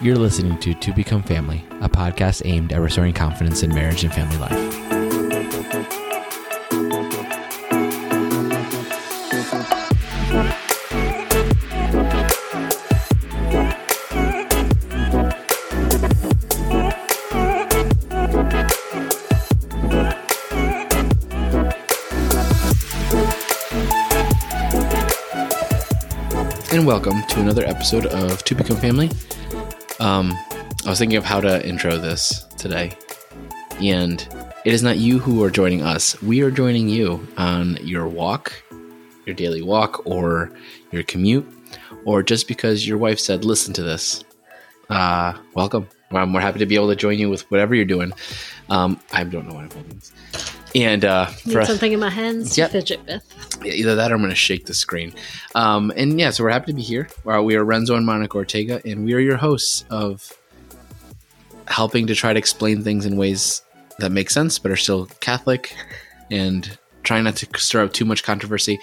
You're listening to To Become Family, a podcast aimed at restoring confidence in marriage and family life. And welcome to another episode of To Become Family. Um, I was thinking of how to intro this today, and it is not you who are joining us. We are joining you on your walk, your daily walk, or your commute, or just because your wife said, "Listen to this." Uh, welcome. I'm more happy to be able to join you with whatever you're doing. Um, I don't know what I'm holding. this. And uh, Need for something in my hands Yep. fidget with. yeah, either that or I'm going to shake the screen. Um, and yeah, so we're happy to be here. Uh, we are Renzo and Monica Ortega, and we are your hosts of helping to try to explain things in ways that make sense but are still Catholic and trying not to stir up too much controversy.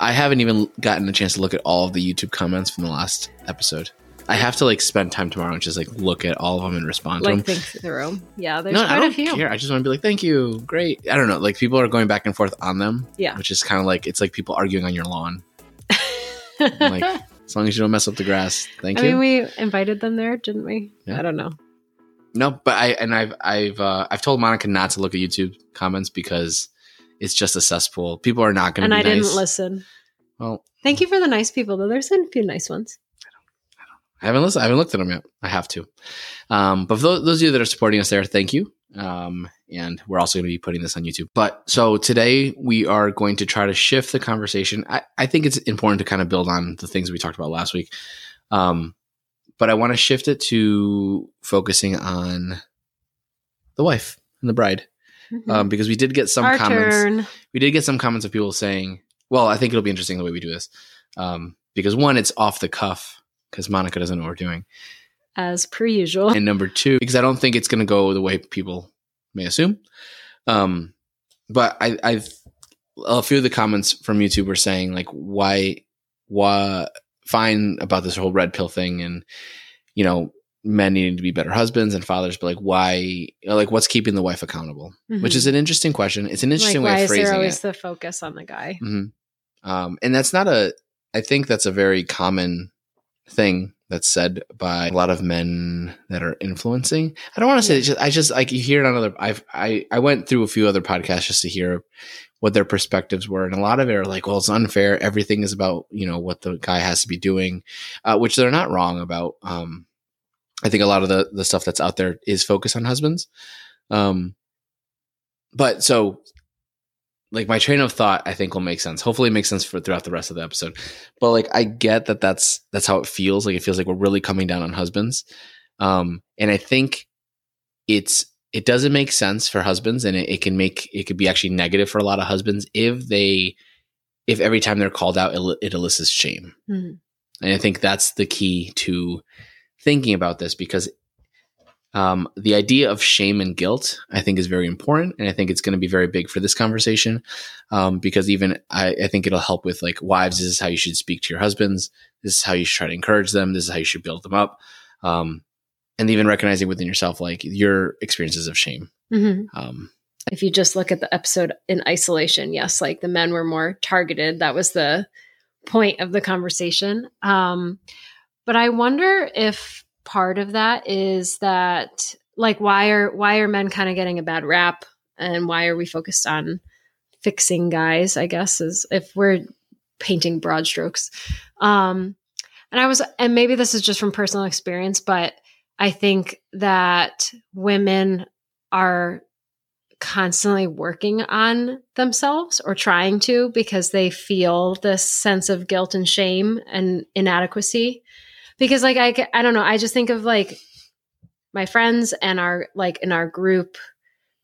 I haven't even gotten a chance to look at all of the YouTube comments from the last episode. I have to like spend time tomorrow and just like look at all of them and respond to them. Like think through. Yeah, there's No, I quite don't a few. care. I just want to be like, thank you, great. I don't know. Like people are going back and forth on them. Yeah. which is kind of like it's like people arguing on your lawn. like as long as you don't mess up the grass, thank I you. mean, we invited them there, didn't we? Yeah. I don't know. no, but I and I've I've uh, I've told Monica not to look at YouTube comments because it's just a cesspool. People are not going And to I nice. And I didn't listen. Well, Thank you for the nice people, though. There's been a few nice ones. I haven't listened. I haven't looked at them yet. I have to. Um, but for those, those of you that are supporting us there, thank you. Um, and we're also going to be putting this on YouTube. But so today we are going to try to shift the conversation. I, I think it's important to kind of build on the things we talked about last week. Um, but I want to shift it to focusing on the wife and the bride. Um, because we did get some Mm-hmm. Our comments turn. we did get some comments of people saying, well, I think it'll be interesting the way we do this. Um, because one, it's off the cuff because Monica doesn't know what we're doing. As per usual. And number two, because I don't think it's going to go the way people may assume. Um, but I, I've a few of the comments from YouTube were saying like, why, why fine about this whole red pill thing and, you know, men needing to be better husbands and fathers, but like, why, like, what's keeping the wife accountable? Which Mhm. is an interesting question. It's an interesting like, way why of is there phrasing always it. the focus on the guy? hmm Um, and that's not a, I think that's a very common thing that's said by a lot of men that are influencing. I don't want to say, just, I just like you hear it on other, I've, I, I went through a few other podcasts just to hear what their perspectives were. And a lot of it are like, well, it's unfair. Everything is about, you know, what the guy has to be doing, uh, which they're not wrong about. Um, I think a lot of the, the stuff that's out there is focused on husbands. Um, but so like my train of thought i think will make sense. Hopefully it makes sense for throughout the rest of the episode. But like i get that that's that's how it feels. Like it feels like we're really coming down on husbands. Um and i think it's it doesn't make sense for husbands and it, it can make it could be actually negative for a lot of husbands if they if every time they're called out it, it elicits shame. Mhm. and I think that's the key to thinking about this because um, the idea of shame and guilt, I think, is very important. And I think it's going to be very big for this conversation um, because even I, I think it'll help with like wives, this is how you should speak to your husbands. This is how you should try to encourage them. This is how you should build them up. Um, and even recognizing within yourself, like your experiences of shame. Mhm. Um, If you just look at the episode in isolation, yes, like the men were more targeted. That was the point of the conversation. Um, but I wonder if part of that is that like why are why are men kind of getting a bad rap? And why are we focused on fixing guys i guess is if we're painting broad strokes. Um and i was and maybe this is just from personal experience but i think that women are constantly working on themselves or trying to because they feel this sense of guilt and shame and inadequacy because like I, I don't know i just think of like my friends and our like in our group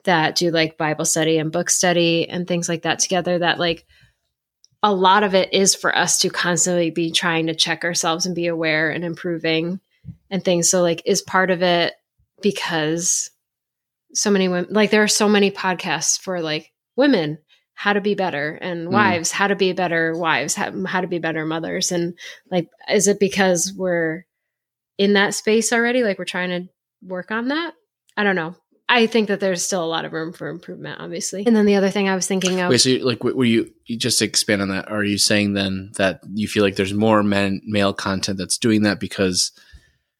that do like bible study and book study and things like that together that like a lot of it is for us to constantly be trying to check ourselves and be aware and improving and things. So like is part of it because so many women like there are so many podcasts for like women how to be better and Mm. wives how to be better wives how, how to be better mothers and like is it because we're in that space already. Like we're trying to work on that. I don't know. I think that there's still a lot of room for improvement, obviously. And then the other thing I was thinking of. Wait, so like, were you, you just expand on that? Are you saying then that you feel like there's more men male content that's doing that because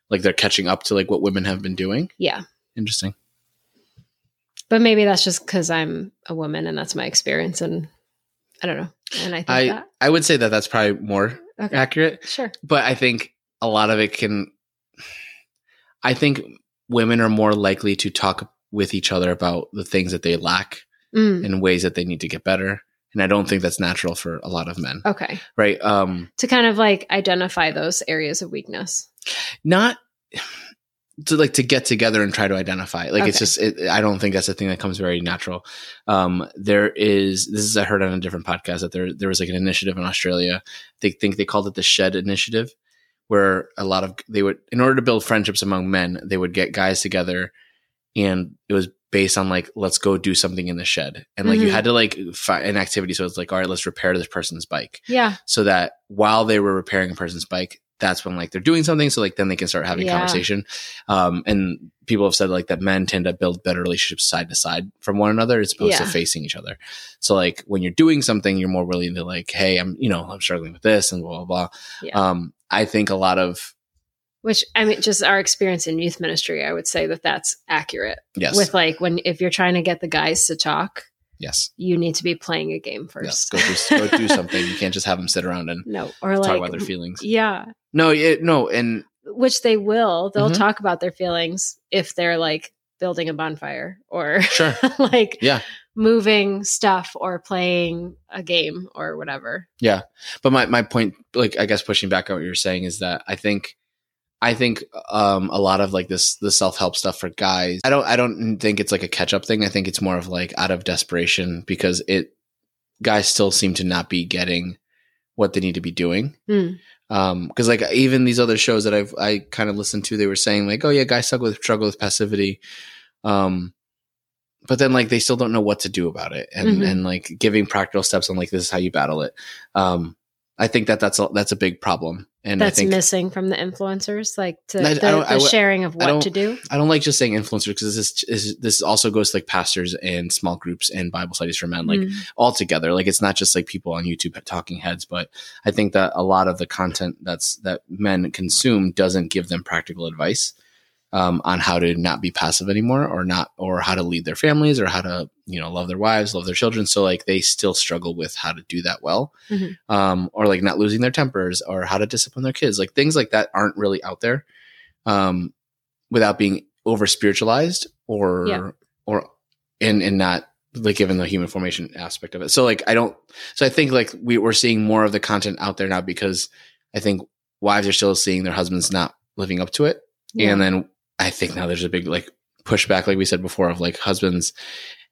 like they're catching up to like what women have been doing? yeah. Interesting. But maybe that's just because I'm a woman and that's my experience. And I don't know. And I think I that. I would say that that's probably more Okay. accurate, Sure. but I think a lot of it can. I think women are more likely to talk with each other about the things that they lack Mm, in ways that they need to get better, and I don't think that's natural for a lot of men, okay. right? Um, To kind of like identify those areas of weakness. not to like to get together and try to identify. Like it's just it, i don't think that's a thing that comes very natural. Um there is this is i heard on a different podcast that there there was like an initiative in australia. They think they called it the shed initiative where a lot of they would in order to build friendships among men they would get guys together and it was based on like let's go do something in the shed. And like you Mhm. had to like find an activity so it's like all right let's repair this person's bike. Yeah. so that while they were repairing a person's bike that's when like they're doing something so like then they can start having Yeah. conversation. Um and people have said like that men tend to build better relationships side to side from one another as opposed to facing each other. So like when you're doing something you're more willing to like hey i'm you know i'm struggling with this and blah blah blah. Yeah. um i think a lot of Which I mean, just our experience in youth ministry, I would say that that's accurate. yes. With like when if you're trying to get the guys to talk, yes. you need to be playing a game yes. first. go do, go do something. You can't just have them sit around and no, or talk like about their feelings. yeah, no it, no and which they will. They'll Mhm. talk about their feelings if they're like building a bonfire or sure like Yeah. moving stuff or playing a game or whatever. Yeah. But my, my point like i guess pushing back on what you're saying is that i think i think um a lot of like this the self-help stuff for guys i don't i don't think it's like a catch-up thing i think it's more of like out of desperation because it guys still seem to not be getting what they need to be doing Hmm. Um because like even these other shows that i've i kind of listened to they were saying like oh yeah guys struggle with struggle with passivity. Um but then like they still don't know what to do about it and Mhm. and like giving practical steps on like this is how you battle it. Um i think that that's a that's a big problem and That's i think missing from the influencers, like to, the, the sharing of what to do. I don't like just saying influencers because this is this also goes to like pastors and small groups and Bible studies for men, like Mm. all together. Like it's not just like people on YouTube talking heads, but I think that a lot of the content that's that men consume doesn't give them practical advice um, on how to not be passive anymore, or not, or how to lead their families, or how to you know love their wives, love their children. So like they still struggle with how to do that well, Mhm. um, or like not losing their tempers, or how to discipline their kids. Like things like that aren't really out there. Um, without being over spiritualized or Yeah. or and and not like given the human formation aspect of it. So like I don't so I think like we, we're seeing more of the content out there now because I think wives are still seeing their husbands not living up to it. Yeah. And then I think now there's a big like pushback, like we said before, of like husbands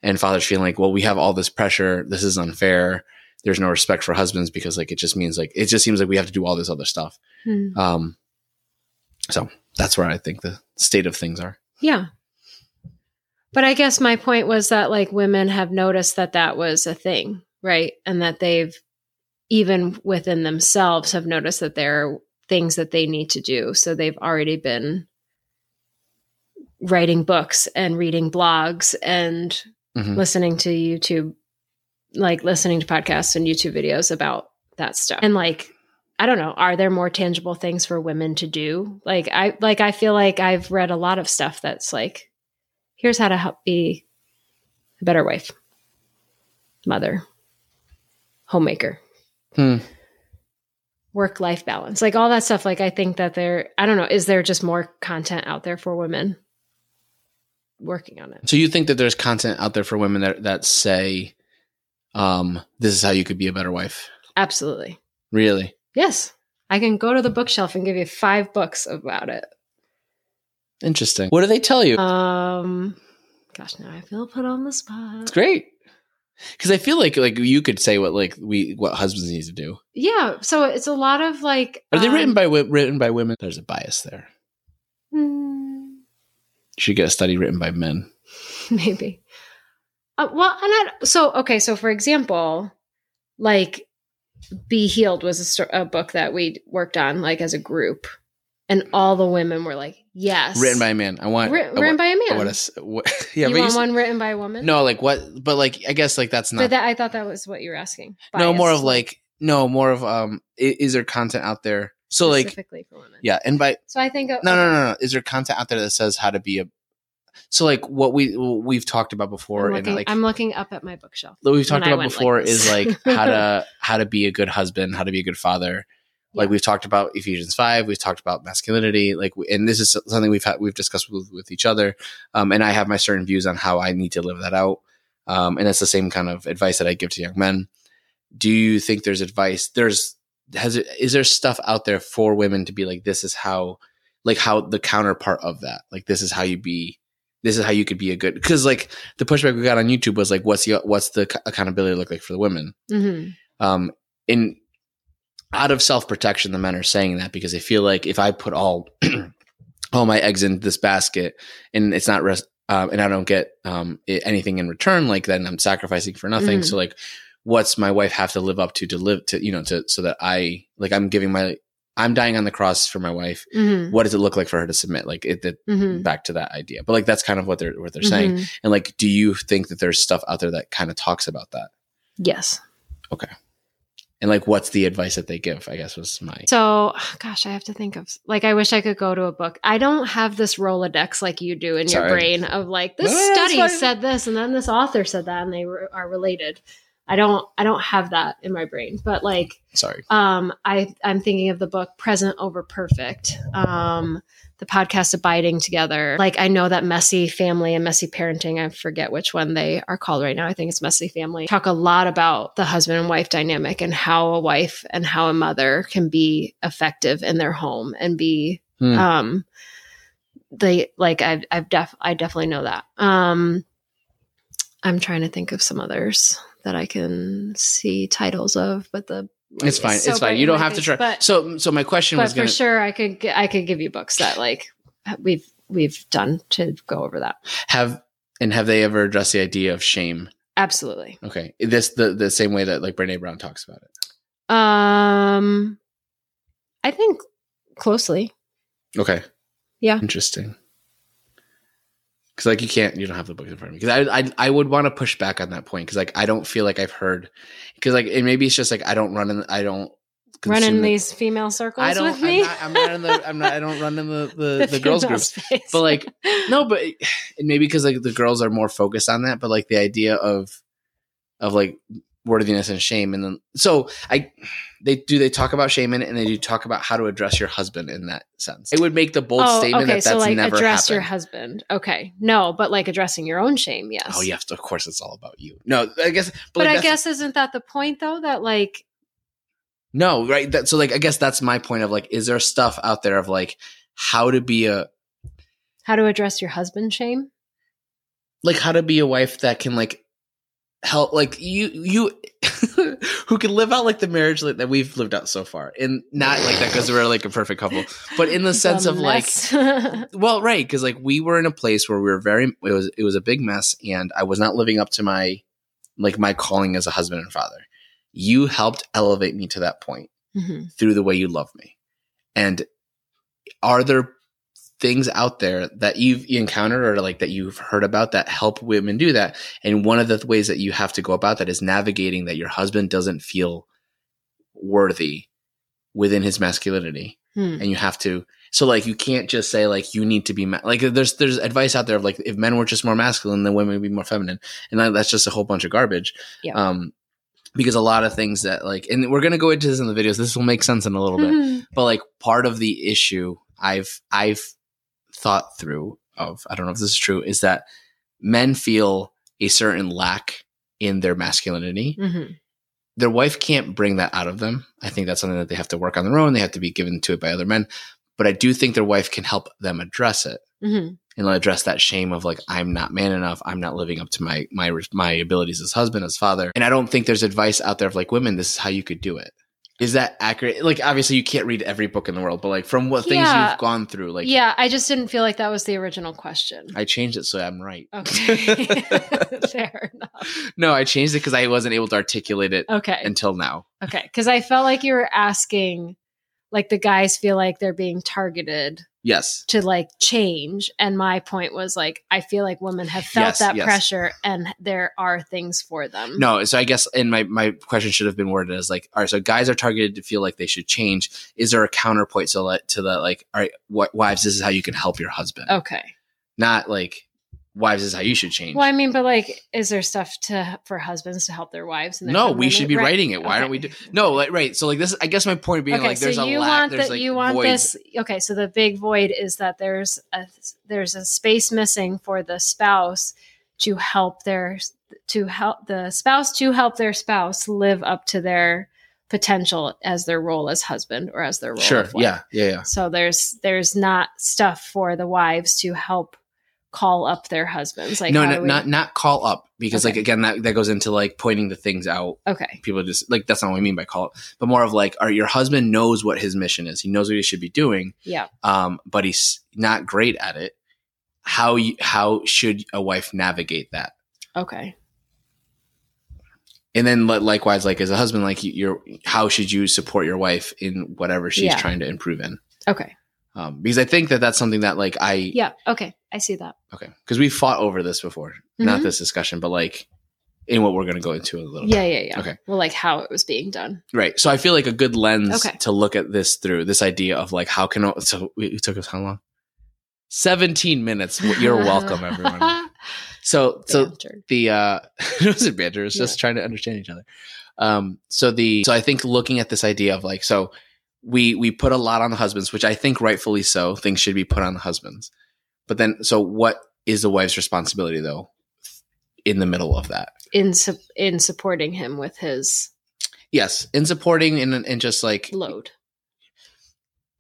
and fathers feeling like, well, we have all this pressure. This is unfair. There's no respect for husbands because like it just means like it just seems like we have to do all this other stuff. Hmm. Um, so that's where I think the state of things are. Yeah. But I guess my point was that like women have noticed that that was a thing, right? And that they've even within themselves have noticed that there are things that they need to do. So they've already been writing books and reading blogs and Mhm. listening to YouTube, like listening to podcasts and YouTube videos about that stuff. And like, I don't know, are there more tangible things for women to do? Like I like I feel like I've read a lot of stuff that's like, here's how to help be a better wife, mother, homemaker, Hmm. work life balance, like all that stuff. Like I think that there, I don't know, is there just more content out there for women working on it? So you think that there's content out there for women that that say, um, this is how you could be a better wife? Absolutely. Really? Yes. I can go to the bookshelf and give you five books about it. Interesting. What do they tell you? Um gosh, now I feel put on the spot. It's great. Because I feel like like you could say what like we what husbands need to do. Yeah, so it's a lot of like Are they um, written by written by women? There's a bias there. hmm, You should get a study written by men. maybe. Uh, well, and I, so okay, so for example, like Be Healed was a, a book that we worked on like as a group. and all the women were like, "Yes." written by a man. I want I written want- by a man. I want us. What, yeah, you but you want s- one written by a woman? no, like what? But like, I guess like that's not. but that I thought that was what you were asking. no, more of like no, more of um. i- Is there content out there? So like, specifically for women. yeah, and by So I think no, no, no, no. Is there content out there that says how to be a? So like what we we've talked about before, I'm and like I'm looking up at my bookshelf. that we've talked about went like before is like how to how to be a good husband, how to be a good father. Like Yeah. we've talked about Ephesians five, we've talked about masculinity, like, and this is something we've had we've discussed with, with each other. Um, and I have my certain views on how I need to live that out. Um, and it's the same kind of advice that I give to young men. Do you think there's advice? There's has it is there stuff out there for women to be like this is how like how the counterpart of that? Like this is how you be this is how you could be a good because like the pushback we got on YouTube was like what's the what's the accountability look like for the women? Hmm um in out of self-protection the men are saying that because they feel like if i put all all my eggs in this basket and it's not rest um, and i don't get um anything in return like then i'm sacrificing for nothing. Mhm. so like what's my wife have to live up to to live to you know to so that i like i'm giving my i'm dying on the cross for my wife hmm what does it look like for her to submit like it, it hmm back to that idea but like that's kind of what they're what they're saying Mm-hmm. and like do you think that there's stuff out there that kind of talks about that Yes. Okay. And like what's the advice that they give i guess was my So, gosh, I have to think of like I wish I could go to a book. I don't have this Rolodex like you do in your brain of like this No, no, no, it's study said this and then this author said that and they re- are related. I don't I don't have that in my brain. But like sorry um I I'm thinking of the book Present Over Perfect. Um the podcast Abiding Together. Like I know that messy family and messy parenting, I forget which one they are called right now. I think it's messy family. Talk a lot about the husband and wife dynamic and how a wife and how a mother can be effective in their home and be Hmm. um they like I've I've def I definitely know that. Um I'm trying to think of some others that I can see titles of, but the it's fine so it's fine you don't have to try But, so so my question but was for gonna sure, I could I could give you books that like we've we've done to go over that. have and have they ever addressed the idea of shame Absolutely. okay this the the same way that like brene brown talks about it Um, I think closely. okay Yeah. interesting because like you can't you don't have the book in front of me because I, I i would want to push back on that point because like i don't feel like i've heard because like and maybe it's just like i don't run in i don't Run in the- these female circles i don't with me. I'm not, I'm not in the i'm not i don't run in the the, the, girls groups space. but like no but maybe because like the girls are more focused on that but like the idea of of like worthiness and shame and then so i they do they talk about shame in it and they do talk about how to address your husband in that sense it would make the bold oh, statement that that's so like never address happened your husband. Okay, no, but like addressing your own shame. Yes. oh yes of course it's all about you no i guess but, But, like, I guess isn't that the point though? That like no right that so like i guess that's my point of like is there stuff out there of like how to be a how to address your husband shame? like how to be a wife that can like help like you you who can live out like the marriage that we've lived out so far and not like that because we're like a perfect couple but in the sense The of like well right because like we were in a place where we were very it was it was a big mess and i was not living up to my like my calling as a husband and father you helped elevate me to that point Mhm. through the way you love me. And are there things out there that you've encountered or like that you've heard about that help women do that? And one of the ways that you have to go about that is navigating that your husband doesn't feel worthy within his masculinity. Hmm. And you have to so like you can't just say like you need to be ma- like there's there's advice out there of like if men were just more masculine then women would be more feminine and that, that's just a whole bunch of garbage Yeah. um because a lot of things that like and we're gonna go into this in the videos this will make sense in a little bit but like part of the issue I've I've thought through of I don't know if this is true is that men feel a certain lack in their masculinity. Mhm. Their wife can't bring that out of them. I think that's something that they have to work on their own. They have to be given to it by other men. But I do think their wife can help them address it Mhm. and address that shame of like I'm not man enough. I'm not living up to my my my abilities as husband, as father. And I don't think there's advice out there of like women. This is how you could do it. Is that accurate? Like obviously you can't read every book in the world, but like from what things Yeah. you've gone through, like yeah, I just didn't feel like that was the original question. I changed it so I'm right. Okay. Fair enough. no, I changed it because I wasn't able to articulate it Okay. until now. Okay. Because I felt like you were asking, like the guys feel like they're being targeted yes. to like change. And my point was like i feel like women have felt Yes, that yes. pressure and there are things for them. No so i guess and my my question should have been worded as like all right so guys are targeted to feel like they should change. Is there a counterpoint so that to that like all right what wives this is how you can help your husband. Okay. Not like wives is how you should change. Well i mean but like is there stuff to for husbands to help their wives and no we should be Right. writing it. Why Okay. don't we do no like right so like this i guess my point being okay, like there's so a you lack want there's that like you want this okay so the big void is that there's a there's a space missing for the spouse to help their to help the spouse to help their spouse live up to their potential as their role as husband or as their role sure yeah yeah yeah. So there's there's not stuff for the wives to help call up their husbands like no, no we- not not call up because like again that, that goes into like pointing the things out okay people just like that's not what I mean by call it, but more of like, are your husband knows what his mission is. He knows what he should be doing, yeah um, but he's not great at it. How you, how should a wife navigate that? okay And then likewise, like as a husband, like you- you're how should you support your wife in whatever she's Yeah. trying to improve in? okay Um, because I think that that's something that like I yeah okay i see that okay because we fought over this before, not Mhm. this discussion, but like in what we're going to go into a little. bit. yeah yeah yeah Okay. well like how it was being done Right. So I feel like a good lens Okay. to look at this through this idea of like how can so it took us how long? 17 minutes. You're welcome, everyone. So so the uh it wasn't banter, it's just trying to understand each other. Um so the so I think looking at this idea of like so we we put a lot on the husbands, which I think rightfully so, things should be put on the husbands. But then so what is the wife's responsibility though in the middle of that? in su- in supporting him with his Yes, in supporting and and just like load.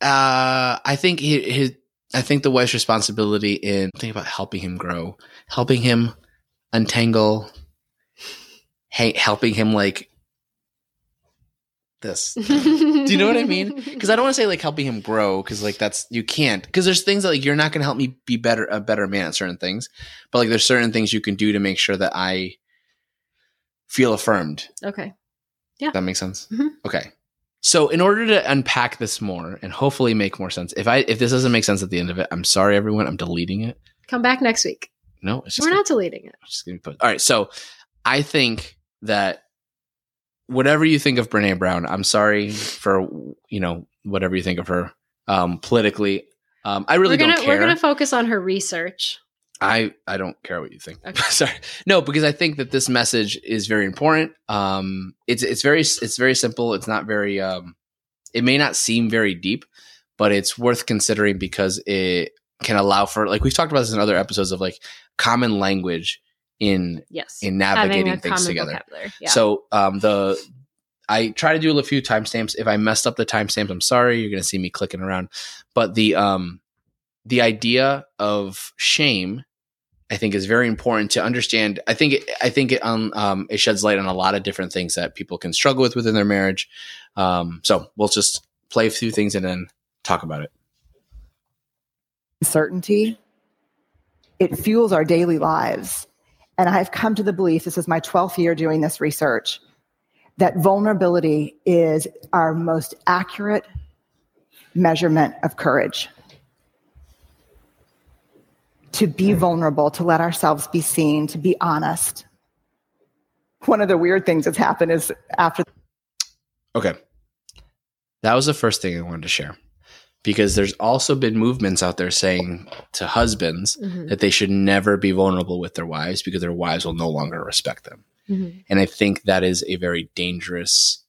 Uh, I think he, his, I think the wife's responsibility in think about helping him grow, helping him untangle, hey, helping him like this. Do you know what I mean? Because I don't want to say like helping him grow, because like that's you can't. Because there's things that like you're not going to help me be better a better man at certain things, but like there's certain things you can do to make sure that I feel affirmed. okay. Yeah. That makes sense. Mhm. Okay. So in order to unpack this more and hopefully make more sense, if I if this doesn't make sense at the end of it, I'm sorry everyone. I'm deleting it. Come back next week. No, it's just We're gonna, not deleting it. it's just gonna be put. All right. So I think that whatever you think of Brene Brown, I'm sorry for you know whatever you think of her um, politically. Um, I really we're gonna don't care. we're gonna focus on her research. I I don't care what you think. Okay. Sorry, no, because I think that this message is very important. Um, it's it's very it's very simple. It's not very um, it may not seem very deep, but it's worth considering because it can allow for like we've talked about this in other episodes of like common language in Yes. in navigating things together. Yeah. So um, the I try to do a few timestamps. If I messed up the timestamps, I'm sorry. You're going to see me clicking around. But the um, the idea of shame, I think, is very important to understand. I think it, I think it um, um it sheds light on a lot of different things that people can struggle with within their marriage. Um, so we'll just play through things and then talk about it. certainty, it fuels our daily lives. And I've come to the belief this is my 12th year doing this research that vulnerability is our most accurate measurement of courage. To be vulnerable, to let ourselves be seen, to be honest. One of the weird things that's happened is after Okay. That was the first thing I wanted to share. Because there's also been movements out there saying to husbands Mhm. that they should never be vulnerable with their wives because their wives will no longer respect them. Mhm. And I think that is a very dangerous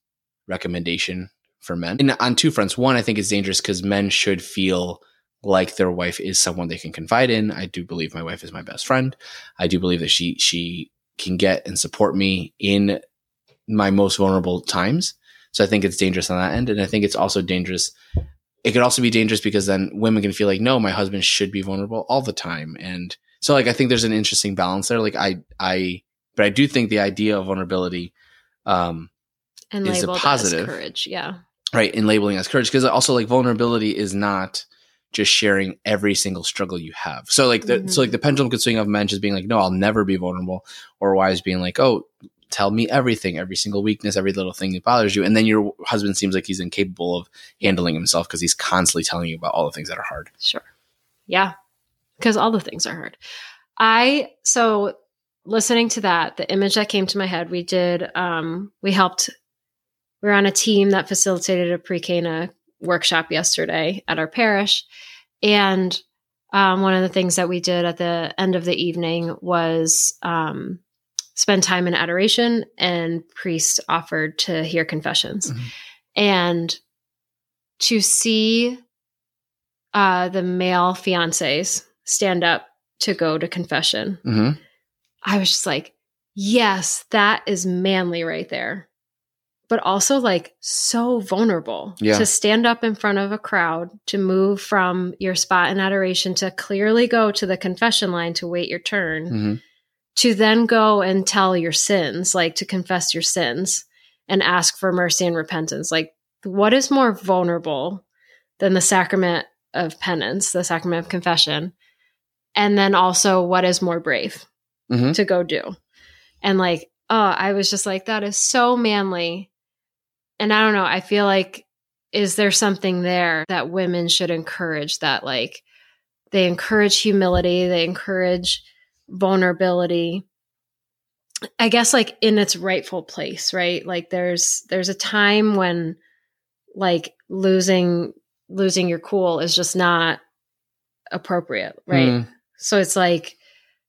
recommendation for men. And on two fronts. One, I think it's dangerous because men should feel like their wife is someone they can confide in. I do believe my wife is my best friend. I do believe that she she can get and support me in my most vulnerable times. So I think it's dangerous on that end. And I think it's also dangerous. It could also be dangerous because then women can feel like, no, my husband should be vulnerable all the time. And so like I think there's an interesting balance there. Like I I but I do think the idea of vulnerability, um, and is a positive. as courage. Yeah. right, in labeling as courage, because also like vulnerability is not just sharing every single struggle you have. So like the Mhm. so like the pendulum could swing of men just being like, no, I'll never be vulnerable, or wives being like, oh, tell me everything, every single weakness, every little thing that bothers you. And then your husband seems like he's incapable of handling himself because he's constantly telling you about all the things that are hard. Sure. Yeah. Because all the things are hard. I, so listening to that, the image that came to my head, we did, um, we helped, we are on a team that facilitated a pre Cana workshop yesterday at our parish. And um, one of the things that we did at the end of the evening was um, spend time in adoration, and priest offered to hear confessions. Mhm. And to see uh, the male fiancés stand up to go to confession, Mm-hmm. I was just like, yes, that is manly right there. But also like so vulnerable Yeah. to stand up in front of a crowd, to move from your spot in adoration to clearly go to the confession line to wait your turn, Mm-hmm. To then go and tell your sins, like to confess your sins and ask for mercy and repentance. Like, what is more vulnerable than the sacrament of penance, the sacrament of confession? And then also, what is more brave Mhm. to go do? And like, oh, I was just like, that is so manly. And I don't know, I feel like, is there something there that women should encourage that, like, they encourage humility, they encourage vulnerability i guess like in its rightful place right? Like there's there's a time when like losing losing your cool is just not appropriate right? Mm. so it's like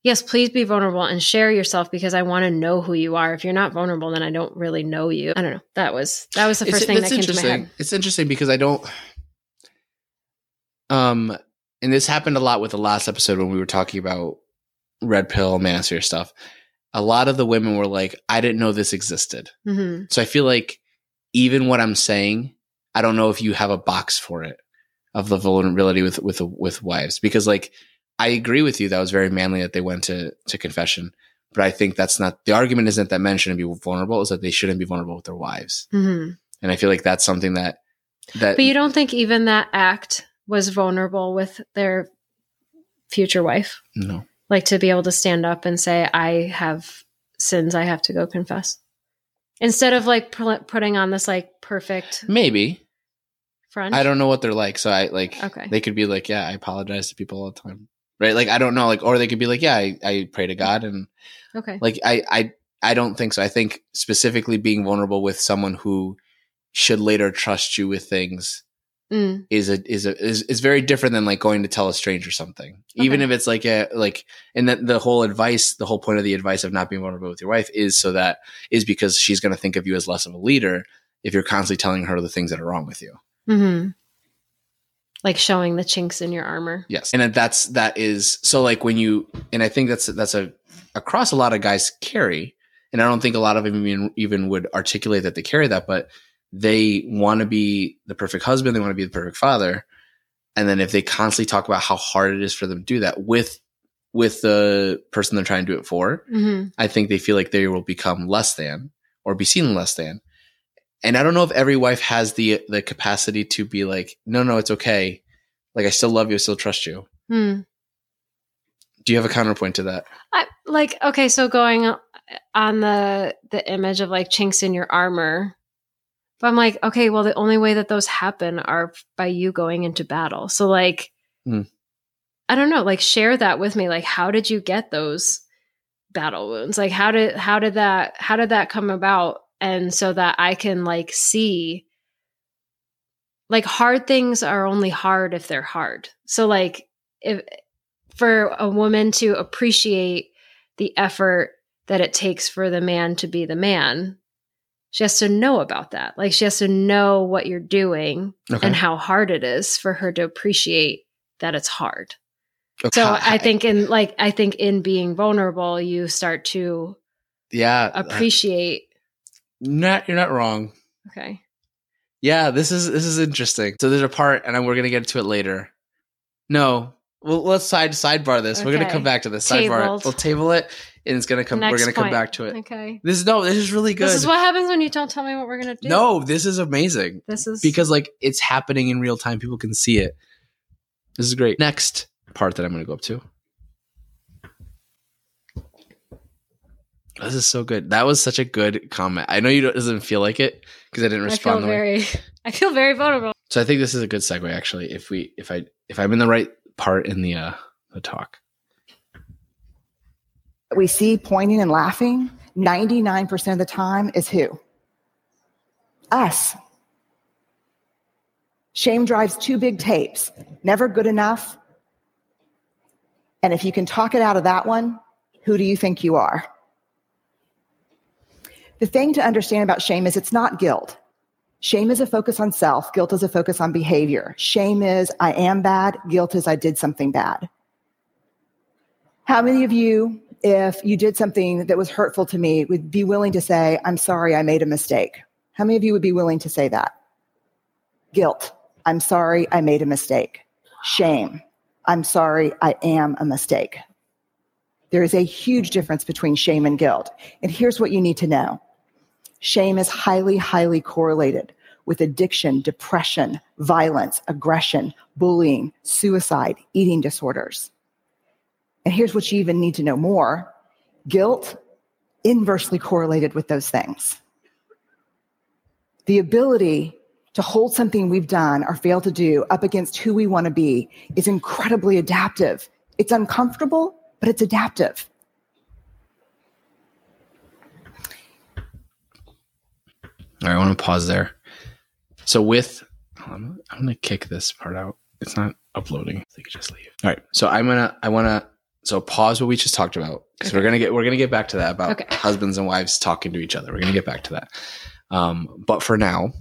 yes please be vulnerable and share yourself because i want to know who you are. If you're not vulnerable then i don't really know you. I don't know. That was that was the It's- first thing that came to my head. It's interesting because I don't. Um, and this happened a lot with the last episode when we were talking about red pill manosphere stuff. A lot of the women were like, "I didn't know this existed." hmm So I feel like even what I'm saying, I don't know if you have a box for it of the vulnerability with with with wives because like I agree with you that was very manly that they went to to confession, but I think that's not the argument. Isn't that men shouldn't be vulnerable? Is that they shouldn't be vulnerable with their wives, hmm and I feel like that's something that that but you don't think even that act was vulnerable with their future wife no like to be able to stand up and say i have sins i have to go confess instead of like pu- putting on this like perfect maybe front I don't know what they're like, so I like Okay. they could be like, yeah, I apologize to people all the time, right? Like I don't know, like or they could be like, yeah, I, I pray to God and okay like I I I don't think so. I think specifically being vulnerable with someone who should later trust you with things Mm, is a is a is, is very different than like going to tell a stranger something. Even if it's like a like and that the whole advice, the whole point of the advice of not being vulnerable with your wife is so that is because she's going to think of you as less of a leader if you're constantly telling her the things that are wrong with you. hmm like showing the chinks in your armor Yes. And that's that is so like when you and I think that's that's a across a lot of guys carry and I don't think a lot of them even, even would articulate that they carry that but they want to be the perfect husband, they want to be the perfect father. And then if they constantly talk about how hard it is for them to do that with with the person they're trying to do it for, hmm I think they feel like they will become less than or be seen less than. And I don't know if every wife has the the capacity to be like, no, no, it's okay. Like I still love you, I still trust you. Hmm. Do you have a counterpoint to that? I, like okay so going on the the image of like chinks in your armor but i'm like okay well the only way that those happen are by you going into battle. So like Hmm. i don't know like share that with me. Like how did you get those battle wounds? Like how did how did that how did that come about? And so that i can like see like hard things are only hard if they're hard. So like if for a woman to appreciate the effort that it takes for the man to be the man she has to know about that like she has to know what you're doing Okay. and how hard it is for her to appreciate that it's hard Okay. so i think in like i think in being vulnerable you start to yeah, appreciate not you're not wrong. okay Yeah, this is this is interesting. So there's a part, and we're gonna get to it later. No, well, let's side sidebar this. We're gonna come back to this sidebar. We'll table it, and it's gonna come. Next we're gonna come back to it. okay This is no, this is really good. this is what happens when you don't tell me what we're gonna do no, this is amazing this is because like it's happening in real time. People can see it. This is great. Next part that I'm gonna go up to. This is so good. That was such a good comment. I know you don't, doesn't feel like it because I didn't respond. I feel the way- very, I feel very vulnerable. So I think this is a good segue actually. If we if I if I'm in the right part in the uh the talk. We see pointing and laughing 99% of the time is who? Us. Shame drives two big tapes never good enough. And if you can talk it out of that one, who do you think you are? The thing to understand about shame is it's not guilt. Shame is a focus on self, guilt is a focus on behavior. Shame is I am bad, guilt is I did something bad. How many of you, if you did something that was hurtful to me, would be willing to say, I'm sorry, I made a mistake? How many of you would be willing to say that? Guilt, I'm sorry, I made a mistake. Shame, I'm sorry, I am a mistake. There is a huge difference between shame and guilt. And here's what you need to know shame is highly, highly correlated with addiction, depression, violence, aggression, bullying, suicide, eating disorders. And here's what you even need to know more guilt inversely correlated with those things. The ability to hold something we've done or failed to do up against who we want to be is incredibly adaptive. It's uncomfortable, but it's adaptive. All right, I want to pause there. So with I'm, gonna kick this part out. It's not uploading. So you can just leave. All right. So I'm gonna I wanna so pause what we just talked about. because we're gonna get we're gonna get back to that about Okay. husbands and wives talking to each other. We're gonna get back to that. Um, but for now,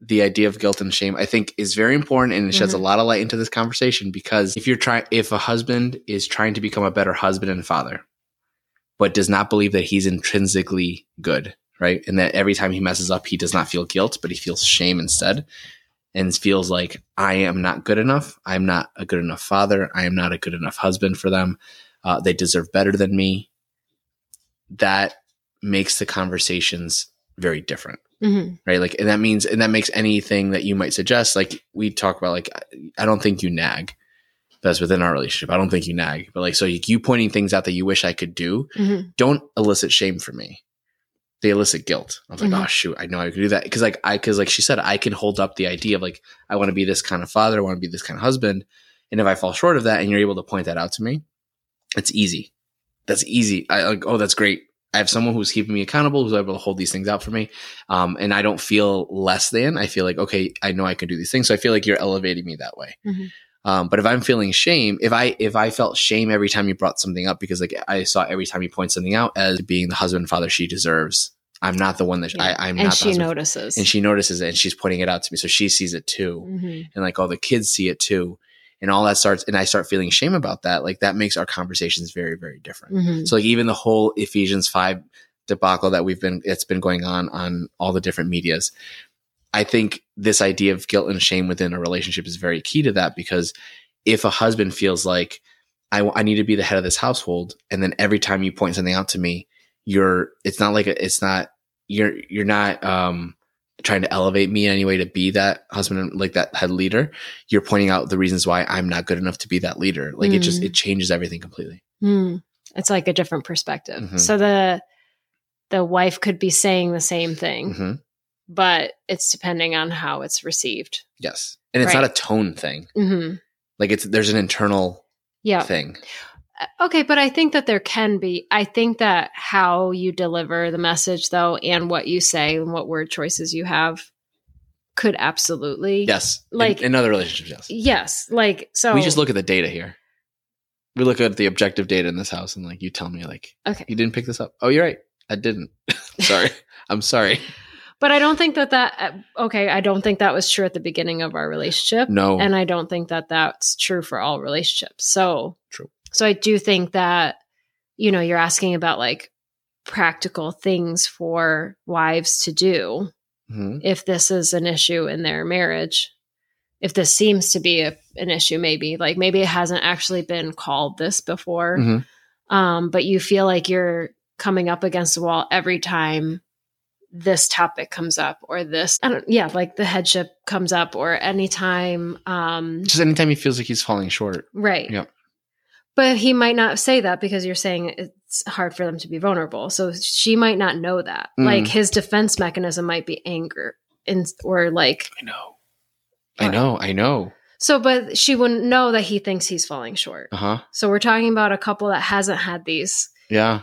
the idea of guilt and shame, I think, is very important and it sheds Mhm. a lot of light into this conversation because if you're trying, if a husband is trying to become a better husband and father, but does not believe that he's intrinsically good, right? And that every time he messes up, he does not feel guilt, but he feels shame instead and feels like I am not good enough. I'm not a good enough father. I am not a good enough husband for them. Uh, they deserve better than me. That makes the conversations very different Mhm. right? Like, and that means, and that makes anything that you might suggest, like we talk about, like, I don't think you nag. That's within our relationship. I don't think you nag, but like, so you, you pointing things out that you wish I could do, Mhm. don't elicit shame from me. They elicit guilt. I was like, Mhm. oh shoot, I know I could do that because, like, I because like she said, I can hold up the idea of like I want to be this kind of father, I want to be this kind of husband, and if I fall short of that, and you're able to point that out to me, it's easy. That's easy. I like, oh, that's great. I have someone who's keeping me accountable, who's able to hold these things out for me um, and I don't feel less than. I feel like okay, I know I can do these things, so I feel like you're elevating me that way. Mhm. Um, but if I'm feeling shame, if I if I felt shame every time you brought something up because like I saw every time you point something out as being the husband and father she deserves, I'm not the one that Yeah. I, I'm and not. the she notices. and she notices it, and she's pointing it out to me, so she sees it too, Mhm. and like all the kids see it too, and all that starts, and I start feeling shame about that. Like that makes our conversations very very different. Mhm. So like even the whole Ephesians five debacle that we've been it's been going on on all the different medias. I think this idea of guilt and shame within a relationship is very key to that because if a husband feels like I, I need to be the head of this household, and then every time you point something out to me, you're it's not like a, it's not you're you're not um trying to elevate me in any way to be that husband like that head leader. You're pointing out the reasons why I'm not good enough to be that leader. Like it just Mm. it changes everything completely. Hmm. It's like a different perspective. Mhm. So the the wife could be saying the same thing, hmm but it's depending on how it's received. Yes. And it's Right. not a tone thing. hmm Like it's there's an internal Yeah. thing. Okay, but I think that there can be. I think that how you deliver the message, though, and what you say and what word choices you have could absolutely. Yes. In- Like- in, other relationships, yes. Yes. Like, so. We just look at the data here. We look at the objective data in this house and like you tell me like Okay. you didn't pick this up. Oh, you're right. I didn't. sorry. I'm sorry. But I don't think that that. uh, Okay. I don't think that was true at the beginning of our relationship. No. And I don't think that that's true for all relationships. So True. So I do think that you know you're asking about like practical things for wives to do Mhm. if this is an issue in their marriage. If this seems to be a, an issue, maybe like maybe it hasn't actually been called this before, Mhm. um, but you feel like you're coming up against the wall every time this topic comes up or this I don't yeah like the headship comes up or anytime um Just anytime he feels like he's falling short. right Yep. But he might not say that because you're saying it's hard for them to be vulnerable. So she might not know that. Mm. Like his defense mechanism might be anger and or like I know. I know. I know. so but she wouldn't know that he thinks he's falling short. Uh huh. So we're talking about a couple that hasn't had these Yeah.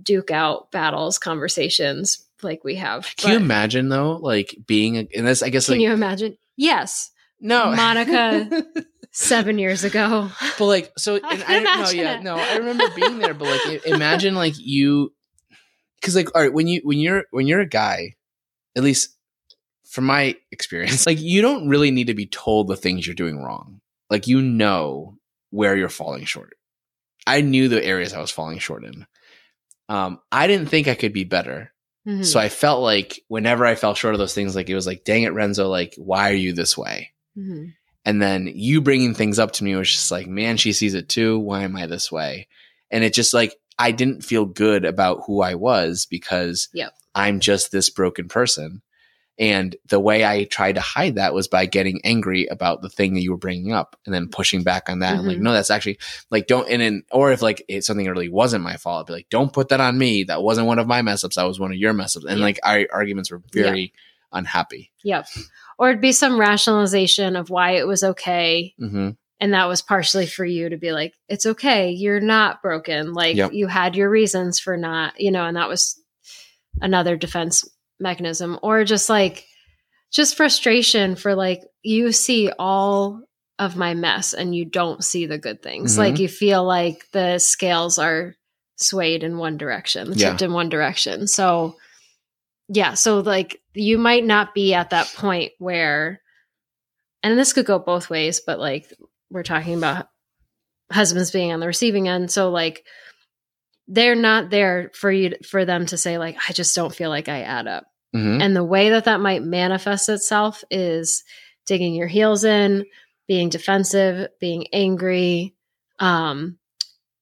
duke out battles conversations like we have. Can you imagine though, like being a, and this? I guess can like you imagine? Yes. no, Monica- Seven years ago. but like so. I I, no, imagine yeah, it. no. I remember being there, but like imagine like you, because like all right, when you when you're when you're a guy, at least from my experience, like you don't really need to be told the things you're doing wrong. Like you know where you're falling short. I knew the areas I was falling short in. Um, I didn't think I could be better. Mhm. So I felt like whenever I fell short of those things, like it was like, dang it, Renzo, like, why are you this way? Mhm. And then you bringing things up to me was just like, man, she sees it too. Why am I this way? And it just like, I didn't feel good about who I was because Yep. I'm just this broken person. And the way I tried to hide that was by getting angry about the thing that you were bringing up and then pushing back on that. And like, no, that's actually like, don't, and then, or if like it's something that really wasn't my fault, I'd be like, don't put that on me. That wasn't one of my mess ups. That was one of your mess ups. And Yeah. like our arguments were very unhappy. Yep. Or it'd be some rationalization of why it was okay. hmm And that was partially for you to be like, it's okay. You're not broken. Like Yep. you had your reasons for not, you know, and that was another defense mechanism. Or just like, just frustration for like, you see all of my mess and you don't see the good things. Mhm. Like you feel like the scales are swayed in one direction, Yeah. tipped in one direction. So, yeah. So, like, you might not be at that point where, and this could go both ways, but like, we're talking about husbands being on the receiving end. So, like, they're not there for you, for them to say, like, I just don't feel like I add up. Hmm And the way that that might manifest itself is digging your heels in, being defensive, being angry, um,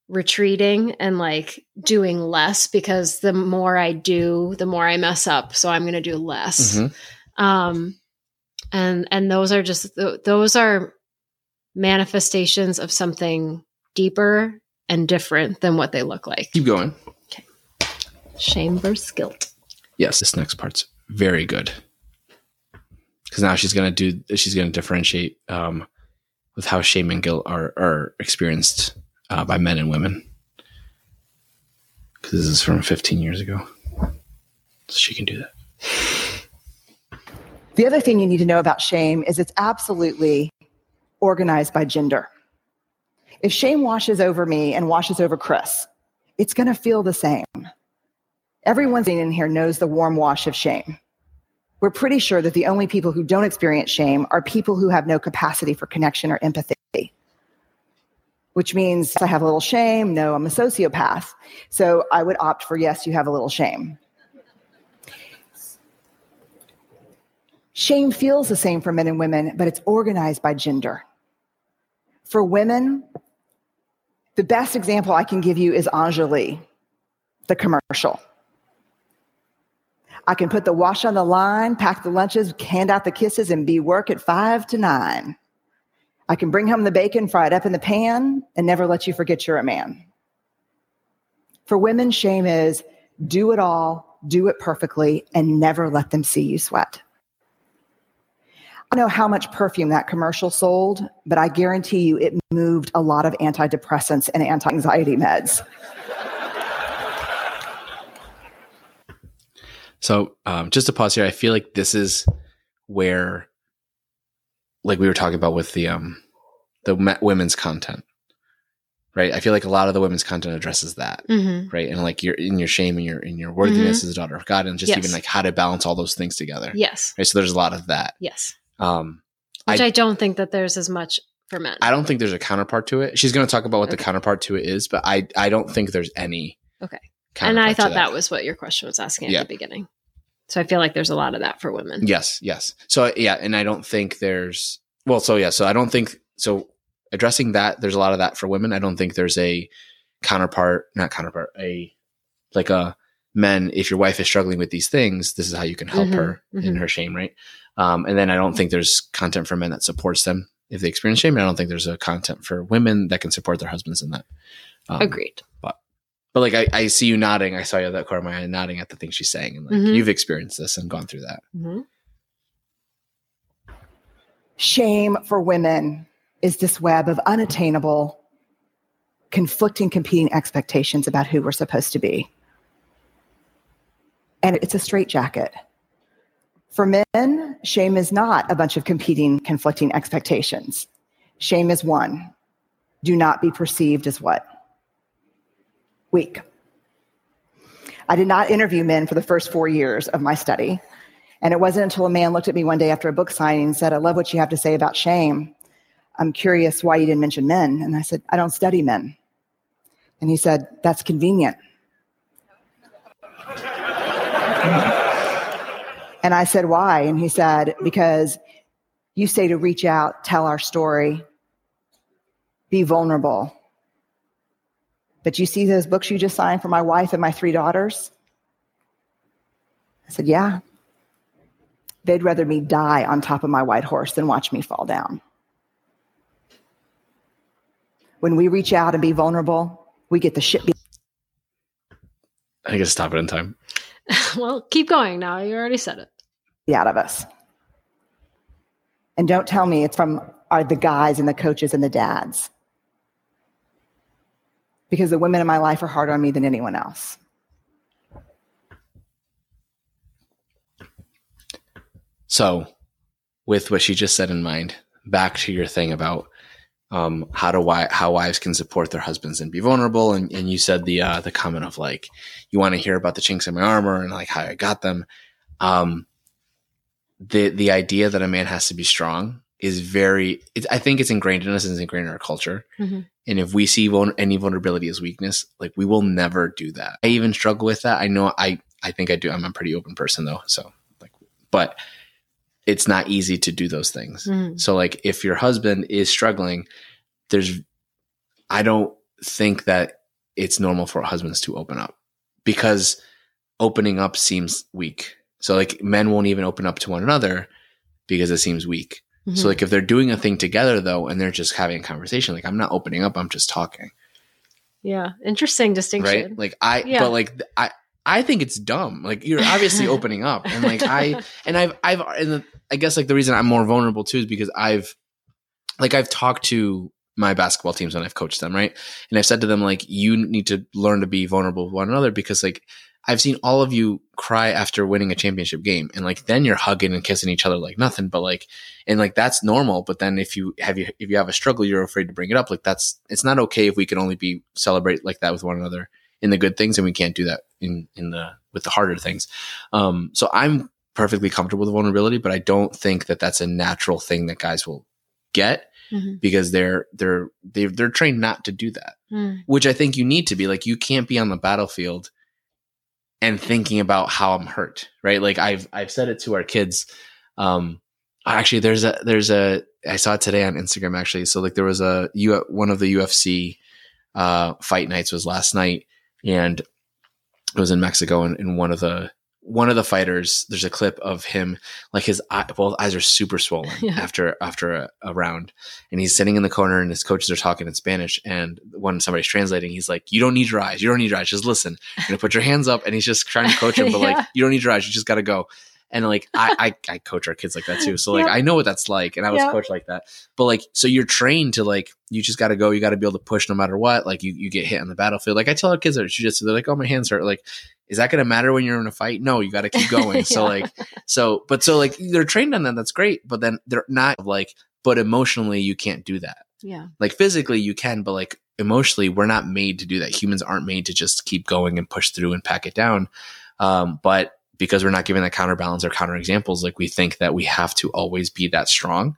retreating, and like doing less because the more I do, the more I mess up. So I'm going to do less. Mhm. Um, and and those are just th- those are manifestations of something deeper and different than what they look like. Keep going. Okay. Shame versus guilt. Yes, this next part's very good because now she's gonna do. She's gonna differentiate um, with how shame and guilt are are experienced uh, by men and women. Because this is from 15 years ago, so she can do that. The other thing you need to know about shame is it's absolutely organized by gender. If shame washes over me and washes over Chris, it's going to feel the same. Everyone sitting in here knows the warm wash of shame. We're pretty sure that the only people who don't experience shame are people who have no capacity for connection or empathy. Which means I have a little shame. No, I'm a sociopath. So I would opt for yes, you have a little shame. Shame feels the same for men and women, but it's organized by gender. For women, the best example I can give you is Enjoli, the commercial. I can put the wash on the line, pack the lunches, hand out the kisses, and be work at five to nine. I can bring home the bacon, fry it up in the pan, and never let you forget you're a man. For women, shame is do it all, do it perfectly, and never let them see you sweat. I know how much perfume that commercial sold, but I guarantee you it moved a lot of antidepressants and anti anxiety meds. So, um, just to pause here, I feel like this is where, like we were talking about with the um, the women's content, right? I feel like a lot of the women's content addresses that, Mm-hmm. right? And like your in your shame and your in your worthiness as a daughter of God, and just Yes. even like how to balance all those things together, Yes. right? So there's a lot of that. Yes. Um, Which I- I, don't think that there's as much for men. I don't think there's a counterpart to it. She's going to talk about what the counterpart to it is, but I I don't think there's any. Okay. And I thought that. was what your question was asking Yeah. at the beginning. So I feel like there's a lot of that for women. Yes, yes. So yeah, and I don't think there's well, so yeah, so I don't think so addressing that there's a lot of that for women. I don't think there's a counterpart, not counterpart, a like a men if your wife is struggling with these things, this is how you can help Mhm, her in mhm. her shame, right? Um, and then I don't think there's content for men that supports them if they experience shame. I don't think there's a content for women that can support their husbands in that. Um, Agreed. But like I, I see you nodding. I saw you at that corner of my eye nodding at the things she's saying, and like Mhm. you've experienced this and gone through that. Mhm. Shame for women is this web of unattainable, conflicting, competing expectations about who we're supposed to be. And it's a straitjacket. For men, shame is not a bunch of competing, conflicting expectations. Shame is one do not be perceived as what? Weak. I did not interview men for the first four years of my study. And it wasn't until a man looked at me one day after a book signing and said, I love what you have to say about shame. I'm curious why you didn't mention men. And I said, I don't study men. And he said, That's convenient. and I said, Why? And he said, Because you say to reach out, tell our story, be vulnerable. But you see those books you just signed for my wife and my three daughters? I said, Yeah. They'd rather me die on top of my white horse than watch me fall down. When we reach out and be vulnerable, we get the shit beat I think I stop it in time. well, keep going now. You already said it. out of us. And don't tell me it's from are the guys and the coaches and the dads. Because the women in my life are harder on me than anyone else. So, with what she just said in mind, back to your thing about um, how do why how wives can support their husbands and be vulnerable, and, and you said the uh, the comment of like you want to hear about the chinks in my armor and like how I got them. Um, the the idea that a man has to be strong is very. It, I think it's ingrained in us. It's ingrained in our culture. Mhm. And if we see vul- any vulnerability as weakness, like we will never do that. I even struggle with that. I know I I think I do. I'm a pretty open person though, so like, but it's not easy to do those things. Mhm. So like if your husband is struggling, there's I don't think that it's normal for husbands to open up because opening up seems weak. So like men won't even open up to one another because it seems weak. So mm-hmm. like if they're doing a thing together though and they're just having a conversation, like I'm not opening up, I'm just talking. yeah, interesting distinction. Right? Like I Yeah. but like I I think it's dumb. Like you're obviously opening up and like I and I've I've and the, I guess like the reason I'm more vulnerable too is because I've like I've talked to my basketball teams when I've coached them, right? And I've said to them like you need to learn to be vulnerable with one another because like I've seen all of you cry after winning a championship game and like then you're hugging and kissing each other like nothing but like and like that's normal but then if you have you if you have a struggle you're afraid to bring it up like that's it's not okay if we can only be celebrate like that with one another in the good things and we can't do that in in the with the harder things um so i'm perfectly comfortable with vulnerability but i don't think that that's a natural thing that guys will get Mhm. because they're they're they're, they're trained not to do that Mm. which i think you need to be like you can't be on the battlefield and thinking about how i'm hurt right? Like i've i've said it to our kids. Um actually there's a there's a i saw it today on instagram actually. So like there was a you one of the ufc uh fight nights was last night and it was in mexico and, and one of the one of the fighters there's a clip of him like his eye, both eyes are super swollen Yeah. after after a, a round. And he's sitting in the corner and his coaches are talking in spanish. And when somebody's translating he's like you don't need your eyes. You don't need your eyes. Just listen. You put your hands up. And he's just trying to coach him but Yeah. like you don't need your eyes. You just got to go. And like I, I i coach our kids like that too. So like Yep. i know what that's like. And i was Yep. coached like that. But like so you're trained to like you just got to go. You got to be able to push no matter what. Like you, you get hit on the battlefield. Like i tell our kids that she just they're like oh my hands hurt. Like is that going to matter when you're in a fight no you got to keep going so like so but so like they're trained on that that's great but then they're not like but emotionally you can't do that Yeah. like physically you can but like emotionally we're not made to do that humans aren't made to just keep going and push through and pack it down um, but because we're not given that counterbalance or counter examples like we think that we have to always be that strong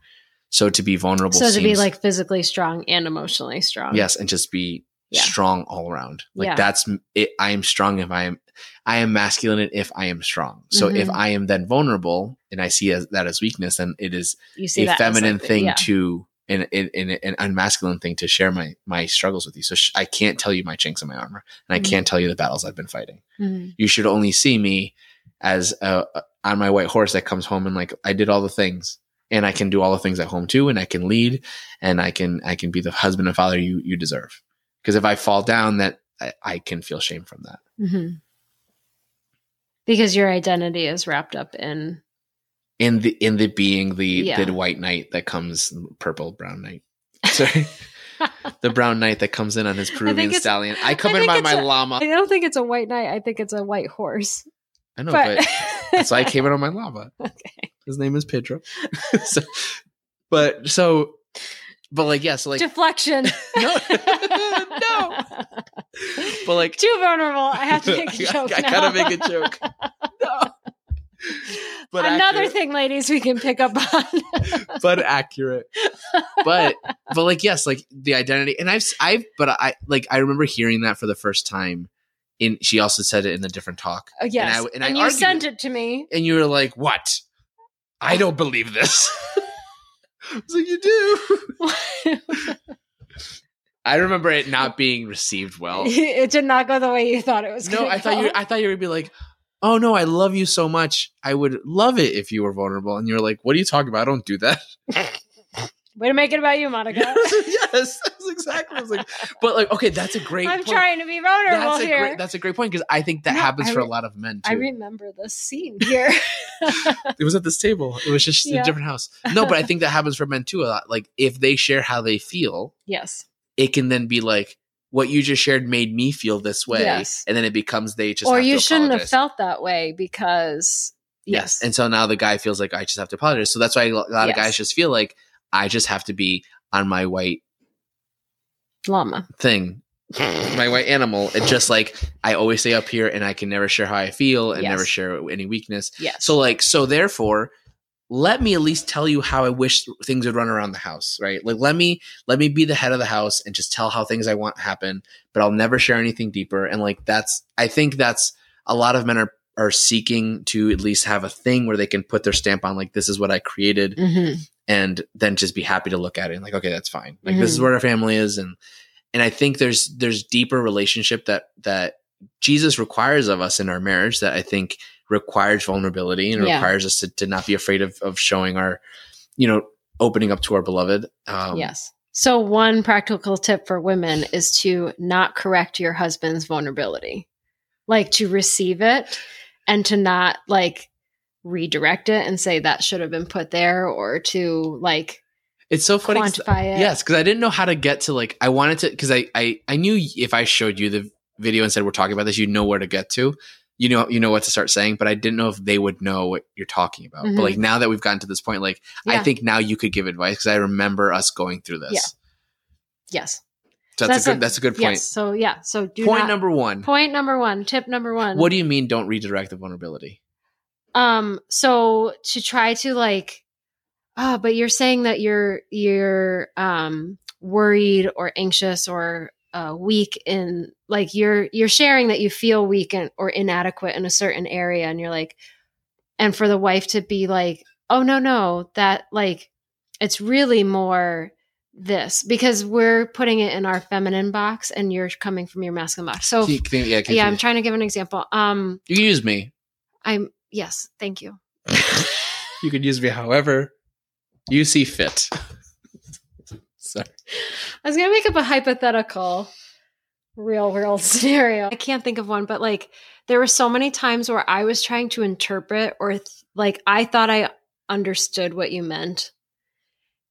so to be vulnerable So to be like physically strong and emotionally strong. yes and just be Yeah. strong all around like Yeah. that's it i am strong if i am i am masculine if i am strong so if Mhm. i am then vulnerable and i see as, that as weakness then it is a feminine thing yeah. to and an, unmasculine thing to share my my struggles with you so sh- i can't tell you my chinks in my armor and i Mhm. can't tell you the battles i've been fighting Mhm. you should only see me as a, a- on my white horse that comes home and like i did all the things and I can do all the things at home too, and I can lead, and I can I can be the husband and father you you deserve. Because if I fall down, that I, I can feel shame from that. hmm Because your identity is wrapped up in In the in the being the Yeah. the white knight that comes purple brown knight. Sorry, the brown knight that comes in on his Peruvian it's- stallion. I come I in by my a- llama. I don't think it's a white knight. I think it's a white horse. I know, but but why I came in on my llama. okay. His name is Pedro. so, but so, but like yeah, so like, deflection. No. No. but like, Too vulnerable. I have to make a joke. I, now. gotta make a joke. No. But Another accurate, thing, ladies, we can pick up on. but accurate. But but like yes, like the identity, and I've I've but I like I remember hearing that for the first time. In she also said it in a different talk, Oh, yes. and I- And, and I you sent it to me. and you were like, "What? I don't believe this." I was like, "You do." I remember it not being received well. it did not go the way you thought it was No, I thought you. I thought you would be like, "Oh no, I love you so much. I would love it if you were vulnerable." And you're like, "What are you talking about? I don't do that." Way to make it about you, Monica. yes, that's exactly. I was like, but like, okay, that's a great. I'm point. trying to be vulnerable That's a here. great. That's a great point because I think that No, happens I for a lot of men Too. I remember this scene here. it was at this table. It was just Yeah. a different house. No, but I think that happens for men too a lot. Like if they share how they feel, yes. It can then be like, "What you just shared made me feel this way," Yes. and then it becomes they just Or have to you shouldn't have felt that way because Yes. And so now the guy feels like I just have to apologize. So that's why a lot of guys just feel like I just have to be on my white llama. thing, my white animal. And just like I always stay up here and I can never share how I feel and Yes. never share any weakness. Yes. So like, so therefore, let me at least tell you how I wish things would run around the house, right? Like let me let me be the head of the house and just tell how things I want happen, but I'll never share anything deeper. And like that's I think that's a lot of men are are seeking to at least have a thing where they can put their stamp on like this is what I created hmm and then just be happy to look at it and like okay that's fine like Mm-hmm. this is where our family is and and i think there's there's deeper relationship that that jesus requires of us in our marriage that i think requires vulnerability and Yeah. requires us to, to not be afraid of of showing our you know opening up to our beloved um yes. So one practical tip for women is to not correct your husband's vulnerability. Like to receive it and to not like redirect it and say that should have been put there or to like it's so funny quantify it. yes because i didn't know how to get to like i wanted to because I, I i knew if i showed you the video and said we're talking about this you know where to get to you know you know what to start saying but i didn't know if they would know what you're talking about Mhm. but like now that we've gotten to this point like i think now you could give advice because i remember us going through this Yeah. Yes. so that's, a good that's a good point Yes. So yeah. So do point not, number one point number one. Tip number one. what do you mean don't redirect the vulnerability Um, so to try to like, ah, but you're saying that you're you're um worried or anxious or uh, weak in like you're you're sharing that you feel weak and, or inadequate in a certain area, and you're like, and for the wife to be like, oh no no that like it's really more this because we're putting it in our feminine box and you're coming from your masculine box. So Can you- can yeah, yeah, I'm trying to give an example. Um, you can use me I'm yes, thank you. you can use me however you see fit I was gonna make up a hypothetical real world scenario. I can't think of one, but like there were so many times where I was trying to interpret or th- like I thought I understood what you meant.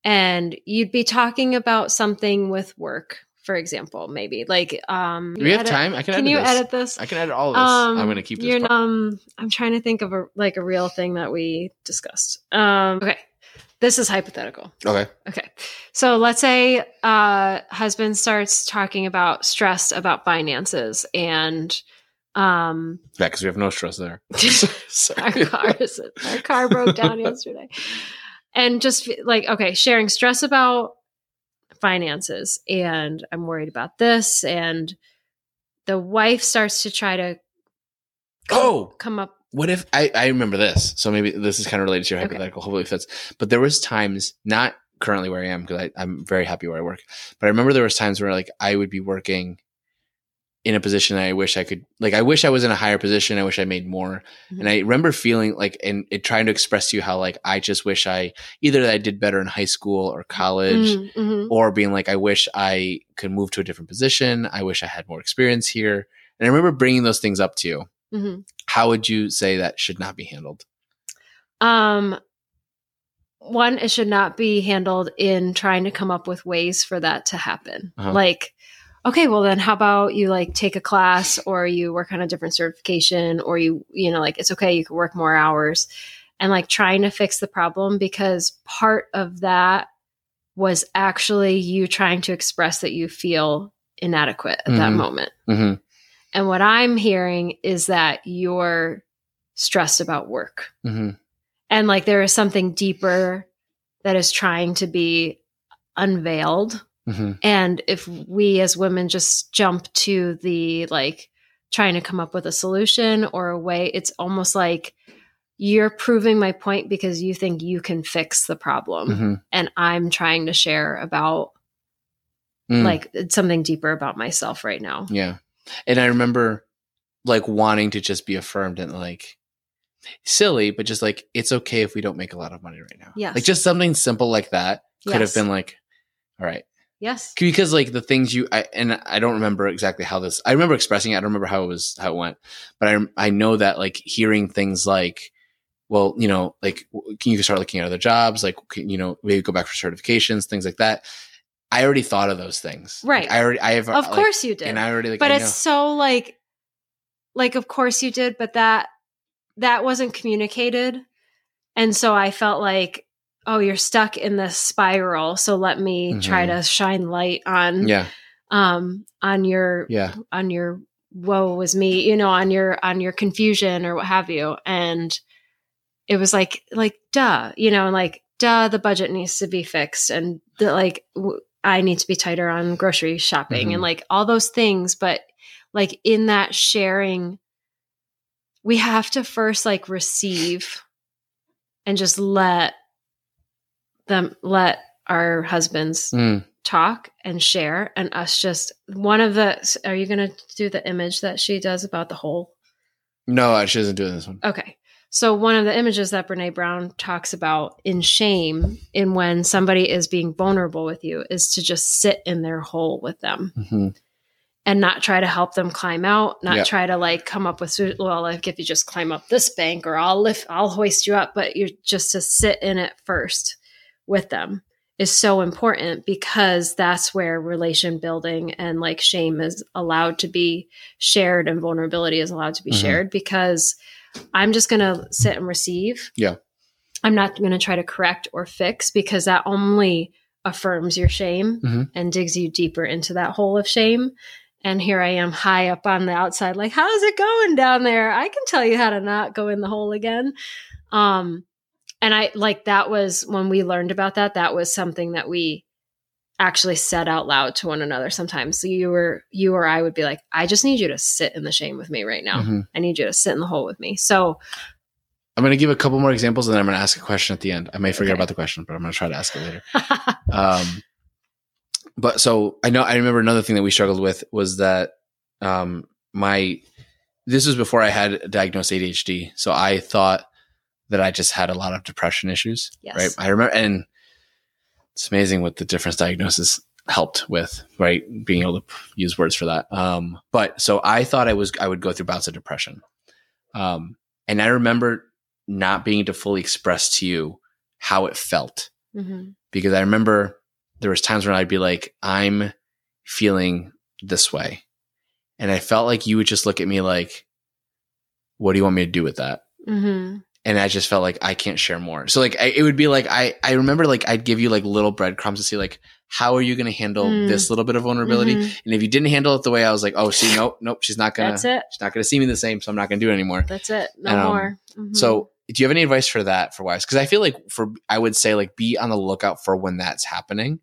And you'd be talking about something with work, for example, maybe. Like um do we have edit- time i can, Can edit you this. edit this? i can edit all of this i'm gonna keep this you're part. um I'm trying to think of a like a real thing that we discussed. Um okay. This is hypothetical. okay Okay. So let's say uh husband starts talking about stress about finances and um yeah because we have no stress there our car is our car broke down yesterday. And just like okay, sharing stress about finances and I'm worried about this and the wife starts to try to oh come up what if I, I remember this so maybe this is kind of related to your Okay. hypothetical hopefully it fits but there was times not currently where i am because i'm very happy where i work but i remember there was times where like i would be working in a position I wish I could like I wish I was in a higher position. I wish I made more. Mhm. And I remember feeling like and it, trying to express to you how like I just wish I either that I did better in high school or college Mhm, mhm. or being like I wish I could move to a different position. I wish I had more experience here. And I remember bringing those things up to you. Mhm. How would you say that should not be handled? Um, one, it should not be handled in trying to come up with ways for that to happen. Uh-huh. Like, okay, well then how about you like take a class or you work on a different certification or you, you know, like it's okay, you can work more hours and like trying to fix the problem because part of that was actually you trying to express that you feel inadequate at that Mhm. moment. hmm And what I'm hearing is that you're stressed about work. Hmm and like there is something deeper that is trying to be unveiled. Hmm and if we as women just jump to the like trying to come up with a solution or a way it's almost like you're proving my point because you think you can fix the problem. Hmm and i'm trying to share about Mm. like something deeper about myself right now. Yeah. And I remember like wanting to just be affirmed and like silly, but just like it's okay if we don't make a lot of money right now. Yeah. Like just something simple like that could have been like, all right. yes Because like the things you I and I don't remember exactly how this I remember expressing it. I don't remember how it was how it went. But I I know that like hearing things like well, you know, like can you start looking at other jobs? Like, can, you know, maybe go back for certifications, things like that. I already thought of those things. Right. Like, I already, I have, of like, course you did and I already like, but I it's know. so like like of course you did but that that wasn't communicated and so i felt like oh you're stuck in this spiral so let me try Mhm. to shine light on yeah, um on your yeah. on your woe was me you know on your on your confusion or what have you and it was like like duh you know like duh the budget needs to be fixed and the like w- i need to be tighter on grocery shopping Mhm. and like all those things but like in that sharing we have to first like receive and just let them let our husbands Mm. talk and share and us just one of the are you going to do the image that she does about the whole No, she doesn't do this one. okay so one of the images that brene brown talks about in shame in when somebody is being vulnerable with you is to just sit in their hole with them hmm and not try to help them climb out not Yeah. try to like come up with well like if you just climb up this bank or i'll lift i'll hoist you up but you're just to sit in it first with them is so important because that's where relation building and like shame is allowed to be shared and vulnerability is allowed to be Mhm. shared because i'm just going to sit and receive Yeah. i'm not going to try to correct or fix because that only affirms your shame Mhm. and digs you deeper into that hole of shame and here I am high up on the outside, like, how's it going down there? I can tell you how to not go in the hole again. Um, and I like that was when we learned about that, that was something that we actually said out loud to one another sometimes. So you were you or I would be like, I just need you to sit in the shame with me right now. Mhm. I need you to sit in the hole with me. So I'm going to give a couple more examples and then I'm going to ask a question at the end. I may forget Okay. about the question, but I'm going to try to ask it later. Um, but so I know I remember another thing that we struggled with was that um, my this was before I had diagnosed ADHD, so I thought that I just had a lot of depression issues. Yes. Right. I remember, and it's amazing what the different diagnosis helped with. Right, being able to use words for that. Um, but so I thought I was I would go through bouts of depression, um, and I remember not being able to fully express to you how it felt Mhm. because I remember there was times when I'd be like, I'm feeling this way. And I felt like you would just look at me like, what do you want me to do with that? Mhm. And I just felt like I can't share more. So like, I, it would be like, I, I remember like, I'd give you like little breadcrumbs to see like, how are you going to handle Mm. this little bit of vulnerability? Mhm. And if you didn't handle it the way I was like, oh, see, nope, nope, she's not gonna, That's it. she's not gonna see me the same. So I'm not gonna do it anymore. That's it. No Um, more. Mhm. So, do you have any advice for that for wives? Because I feel like for I would say like be on the lookout for when that's happening.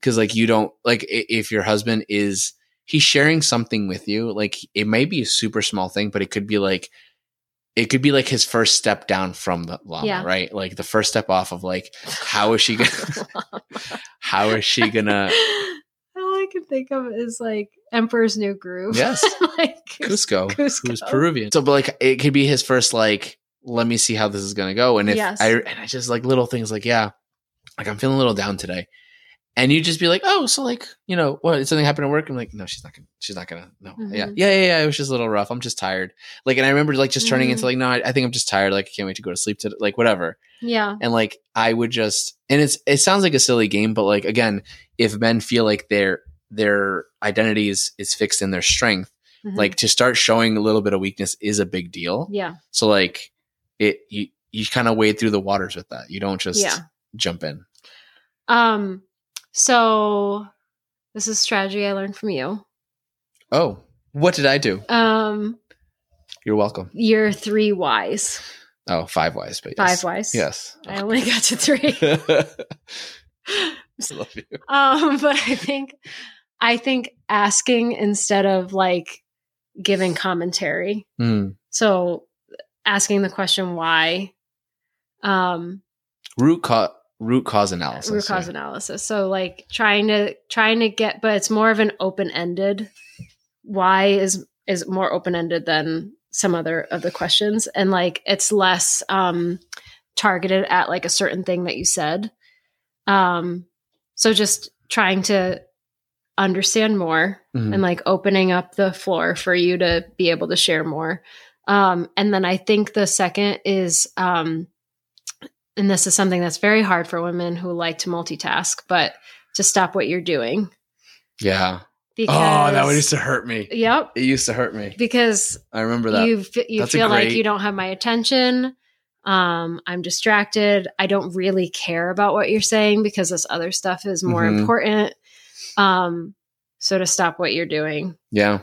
Because like you don't like if your husband is he's sharing something with you, like it may be a super small thing, but it could be like it could be like his first step down from the llama, Yeah. right? Like the first step off of like how is she gonna how is she gonna All I can think think of is like Emperor's New Groove. Yes. like Kuzco, Kuzco. who's Peruvian. So, but like, it could be his first like, let me see how this is gonna go. And if Yes. I and I just like little things like, yeah, like I'm feeling a little down today, and you just be like, oh, so like, you know, what? Did something happen at work? I'm like, no, she's not gonna, she's not gonna, no, yeah, Mhm. yeah, yeah, yeah. It was just a little rough. I'm just tired. Like, and I remember like just turning Mhm. into like, no, I, I think I'm just tired. Like, I can't wait to go to sleep today. Like, whatever. Yeah. and like i would just and it's it sounds like a silly game but like again if men feel like their their identity is is fixed in their strength Mhm. like to start showing a little bit of weakness is a big deal yeah. so like it you you kind of wade through the waters with that you don't just Yeah. jump in Um so this is strategy I learned from you. oh what did i do Um you're welcome your three whys. oh five wise but Five yes. whys. yes I only got to three. I love you um, but I think I think asking instead of like giving commentary. Hmm. So asking the question why. Um root cause root cause analysis root cause yeah. analysis. So like trying to trying to get but it's more of an open-ended why is is more open-ended than some other of the questions and like it's less um targeted at like a certain thing that you said. Um so just trying to understand more Mhm. and like opening up the floor for you to be able to share more. Um, and then I think the second is, um, and this is something that's very hard for women who like to multitask, but to stop what you're doing. yeah Because, oh that one used to hurt me Yep. it used to hurt me Because i remember that you f- you That's a feel like you don't have my attention. Um, I'm distracted. I don't really care about what you're saying because this other stuff is more Mhm. important. Um, so to stop what you're doing yeah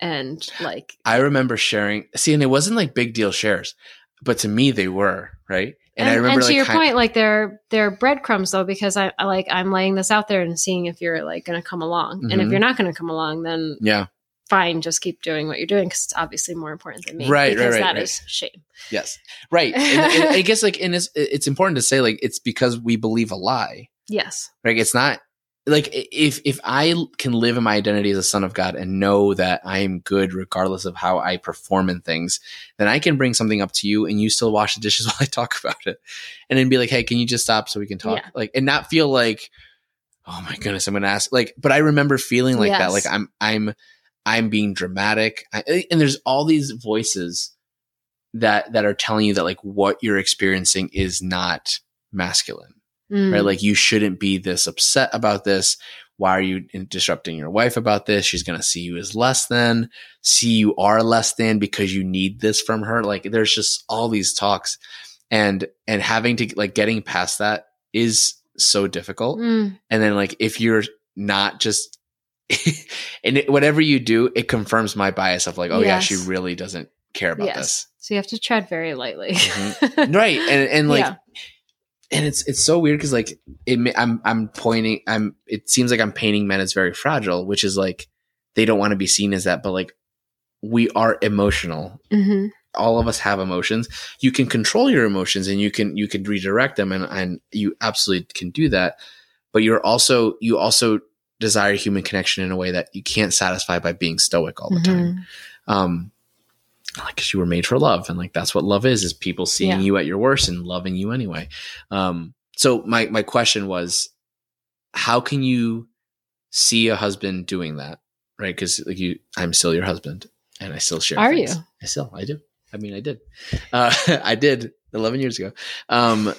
and like I remember sharing. See, and it wasn't like big deal shares, but to me they were right. And, I remember to like your point, like they're they're breadcrumbs though, because I, I like I'm laying this out there and seeing if you're like going to come along, and if Mhm. you're not going to come along, then Yeah. fine, just keep doing what you're doing because it's obviously more important than me, Right, right, Because right, that right. is shame. Yes. Right. And, and I guess like, and it's it's important to say like it's because we believe a lie. Yes, Like it's not like if if I can live in my identity as a son of God and know that I am good regardless of how I perform in things, then I can bring something up to you and you still wash the dishes while I talk about it, and then be like, hey, can you just stop so we can talk? Yeah. Like and not feel like, oh my goodness, I'm gonna ask. Like, but I remember feeling like that. Like I'm I'm I'm being dramatic, I, and there's all these voices that that are telling you that like what you're experiencing is not masculine Mm. right? Like you shouldn't be this upset about this. Why are you disrupting your wife about this? She's going to see you as less than, see you are less than because you need this from her. Like there's just all these talks and, and having to like getting past that is so difficult. Mm. And then like if you're not just, and it, whatever you do, it confirms my bias of like, oh yeah, she really doesn't care about yes. this. So you have to tread very lightly. Mhm. right and and like Yeah. And it's it's so weird because like it i'm i'm pointing i'm it seems like i'm painting men as very fragile which is like they don't want to be seen as that but like we are emotional. Hmm all of us have emotions. You can control your emotions and you can you can redirect them and and you absolutely can do that. But you're also you also desire human connection in a way that you can't satisfy by being stoic all the time. Um like 'cause you were made for love and like that's what love is is people seeing Yeah. you at your worst and loving you anyway um so my my question was how can you see a husband doing that right because like you i'm still your husband and i still share Are things. you? i still i do i mean i did uh i did 11 years ago um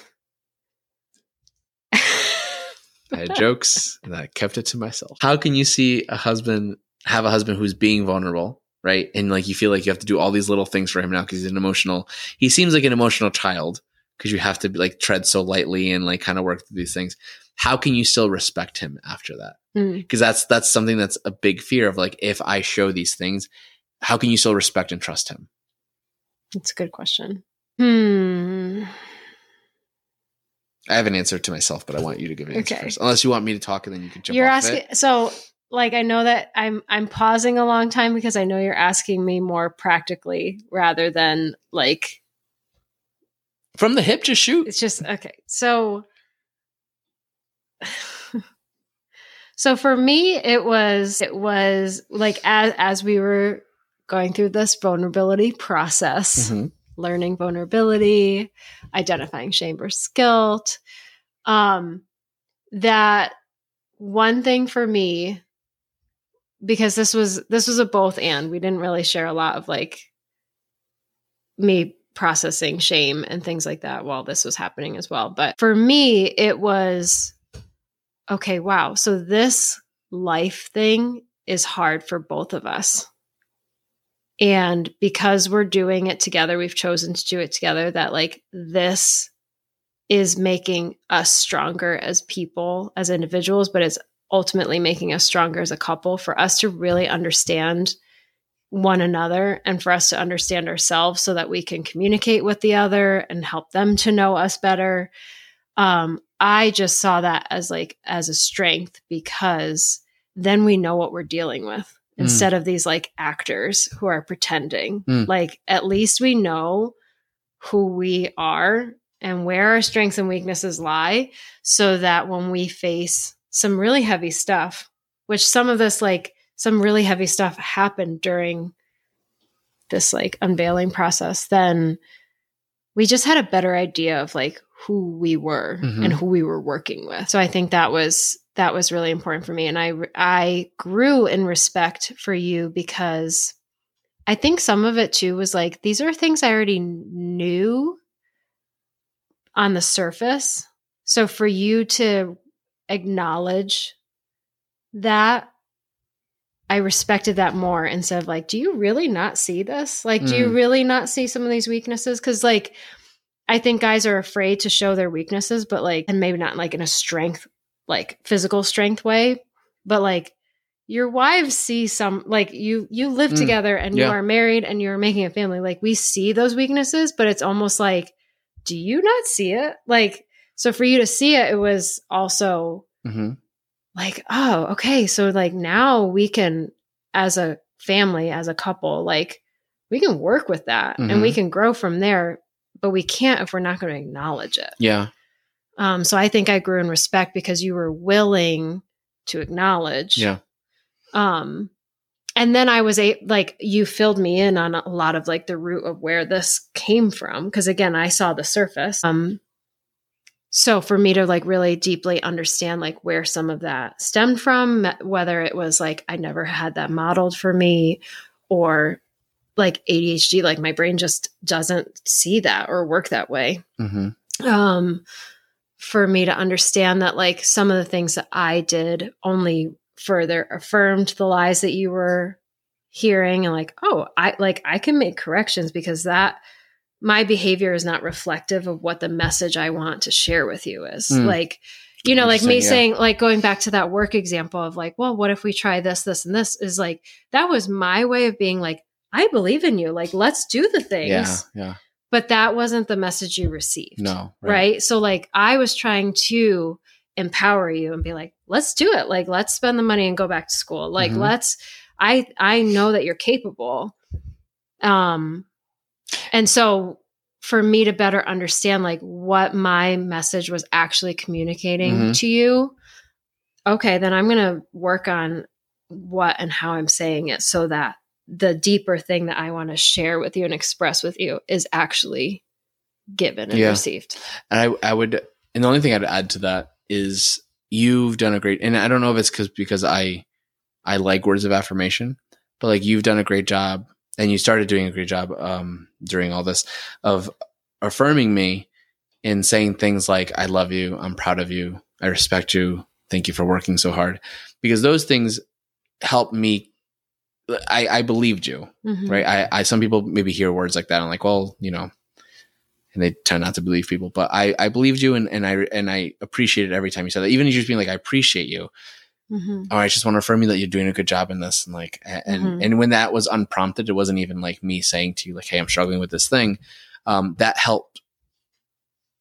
I had jokes and I kept it to myself. How can you see a husband have a husband who's being vulnerable, right? And like you feel like you have to do all these little things for him now because he's an emotional. He seems like an emotional child because you have to like tread so lightly and like kind of work through these things. How can you still respect him after that? Mm. Because that's that's something that's a big fear of like if I show these things, how can you still respect and trust him? That's a good question. Hmm. I have an answer to myself, but I want you to give an answer Okay. first. Unless you want me to talk and then you can jump you're asking so like I know that I'm I'm pausing a long time because I know you're asking me more practically rather than like From the hip, just shoot. it's just okay. So So for me, it was it was like as as we were going through this vulnerability process, Mhm. learning vulnerability, identifying shame versus guilt. Um, that one thing for me, because this was this was a both and we didn't really share a lot of like me processing shame and things like that while this was happening as well. But for me, it was okay, wow. So this life thing is hard for both of us. And because we're doing it together, we've chosen to do it together, that like this is making us stronger as people, as individuals, but it's ultimately making us stronger as a couple for us to really understand one another and for us to understand ourselves so that we can communicate with the other and help them to know us better. Um, I just saw that as like as a strength because then we know what we're dealing with Mm. instead of these like actors who are pretending. Mm. Like at least we know who we are and where our strengths and weaknesses lie so that when we face some really heavy stuff, which some of this like some really heavy stuff happened during this like unveiling process, then we just had a better idea of like who we were Mhm. and who we were working with. So I think that was that was really important for me and I I grew in respect for you because I think some of it too was like these are things I already knew on the surface. So for you to acknowledge that I respected that more instead of like, do you really not see this? Like, do you Mm. really not see some of these weaknesses? Because, like, I think guys are afraid to show their weaknesses, but like, and maybe not like in a strength, like physical strength way, but like, your wives see some like you you live Mm. together and you are married and you're making a family like we see those weaknesses but it's almost like do you not see it like so for you to see it it was also hmm like oh okay so like now we can as a family as a couple like we can work with that and we can grow from there but we can't if we're not going to acknowledge it. Yeah. um so i think i grew in respect because you were willing to acknowledge. Yeah. um and then i was a like you filled me in on a lot of like the root of where this came from because again i saw the surface. Um so for me to like really deeply understand like where some of that stemmed from whether it was like i never had that modeled for me or like adhd like my brain just doesn't see that or work that way. Hmm um for me to understand that like some of the things that I did only further affirmed the lies that you were hearing and like oh I like I can make corrections because that my behavior is not reflective of what the message I want to share with you is Mm. like you know like me yeah. saying like going back to that work example of like well what if we try this this and this is like that was my way of being like I believe in you like let's do the things Yeah. Yeah. but that wasn't the message you received No. right. So like I was trying to empower you and be like, let's do it. Like let's spend the money and go back to school. Like Mhm. let's I I know that you're capable. Um and so for me to better understand like what my message was actually communicating Mhm. to you, okay, then I'm going to work on what and how I'm saying it so that the deeper thing that I want to share with you and express with you is actually given and Yeah. received. And I, I would, and the only thing I'd add to that is you've done a great, and I don't know if it's because because I, I like words of affirmation, but like you've done a great job, and you started doing a great job um, during all this of affirming me and saying things like "I love you," "I'm proud of you," "I respect you," "Thank you for working so hard," because those things help me. I, I believed you, Mhm. right? I, I some people maybe hear words like that and like, well, you know, and they tend not to believe people. But I, I believed you and, and I and I appreciated every time you said that. Even just being like, I appreciate you. Mhm. Or I just want to affirm you that you're doing a good job in this. And like and Mhm. and when that was unprompted, it wasn't even like me saying to you, like, hey, I'm struggling with this thing. Um, that helped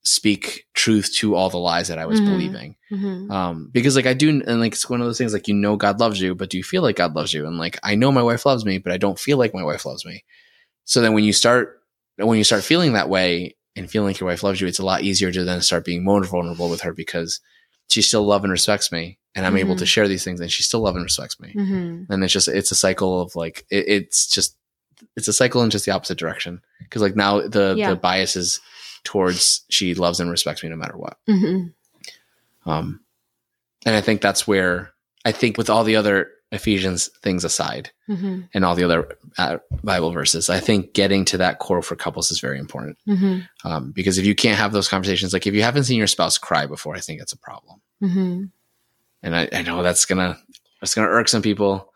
speak truth to all the lies that I was Mhm. believing Mhm. um because like i do and like it's one of those things like you know god loves you but do you feel like god loves you and like i know my wife loves me but i don't feel like my wife loves me so then when you start when you start feeling that way and feeling like your wife loves you it's a lot easier to then start being more vulnerable with her because she still loves and respects me and I'm able Mhm. to share these things and she still loves and respects me. Mhm. And it's just it's a cycle of like it, it's just it's a cycle in just the opposite direction because like now the Yeah. the bias is towards she loves and respects me no matter what. Mhm. Um, and I think that's where I think with all the other Ephesians things aside Mhm. and all the other uh, Bible verses, I think getting to that core for couples is very important. Mhm. Um, because if you can't have those conversations, like if you haven't seen your spouse cry before, I think it's a problem. And I, I know that's gonna that's gonna irk some people.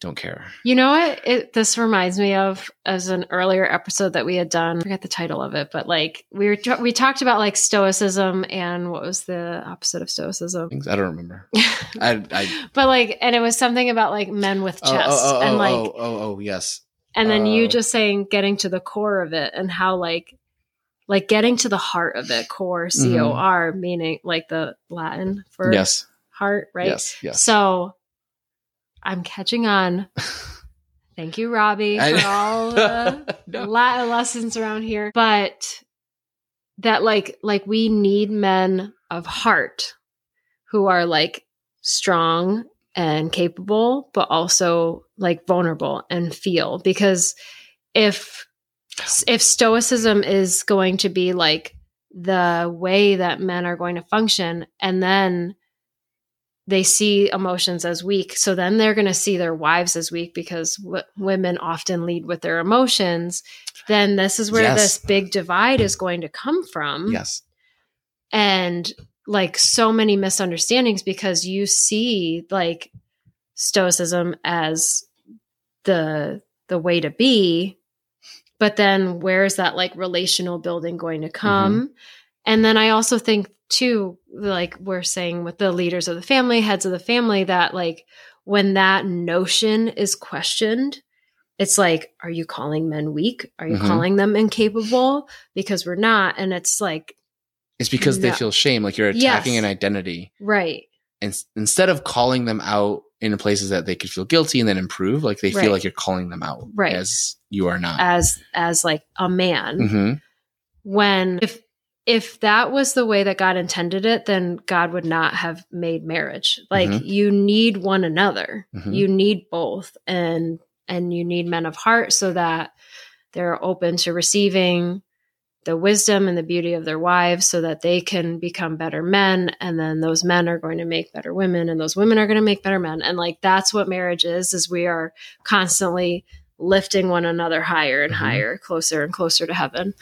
Don't care. You know what? It, this reminds me of as an earlier episode that we had done. I forget the title of it, but like we were we talked about like stoicism and what was the opposite of stoicism? I don't remember. I, I but like, and it was something about like men with oh, chest, oh, oh, and oh, like, oh, oh, oh, yes. and then you oh. just saying getting to the core of it and how like like getting to the heart of it, core C O R, meaning like the Latin for Mm-hmm. Yes. Heart, right? Yes. Yes. So I'm catching on. Thank you, Robbie, for all the No. Latin lessons around here. But that like like we need men of heart who are like strong and capable, but also like vulnerable and feel. Because if if stoicism is going to be like the way that men are going to function, and then they see emotions as weak. So then they're going to see their wives as weak because w- women often lead with their emotions. Then this is where Yes. this big divide is going to come from. Yes. And like so many misunderstandings because you see like stoicism as the the way to be but then where is that like relational building going to mm-hmm. come and then i also think too like we're saying with the leaders of the family heads of the family that like when that notion is questioned it's like are you calling men weak are you Mhm. calling them incapable because we're not and it's like It's because they feel shame, like you're attacking Yes. an identity, right and instead of calling them out in places that they could feel guilty and then improve, like they Right. feel like you're calling them out, Right. As you are not. as as like a man hmm when if if that was the way that God intended it, then God would not have made marriage. Like Mhm. you need one another. Mhm. You need both and and you need men of heart so that they're open to receiving the wisdom and the beauty of their wives so that they can become better men and then those men are going to make better women and those women are going to make better men and like that's what marriage is is we are constantly lifting one another higher and Mhm. higher closer and closer to heaven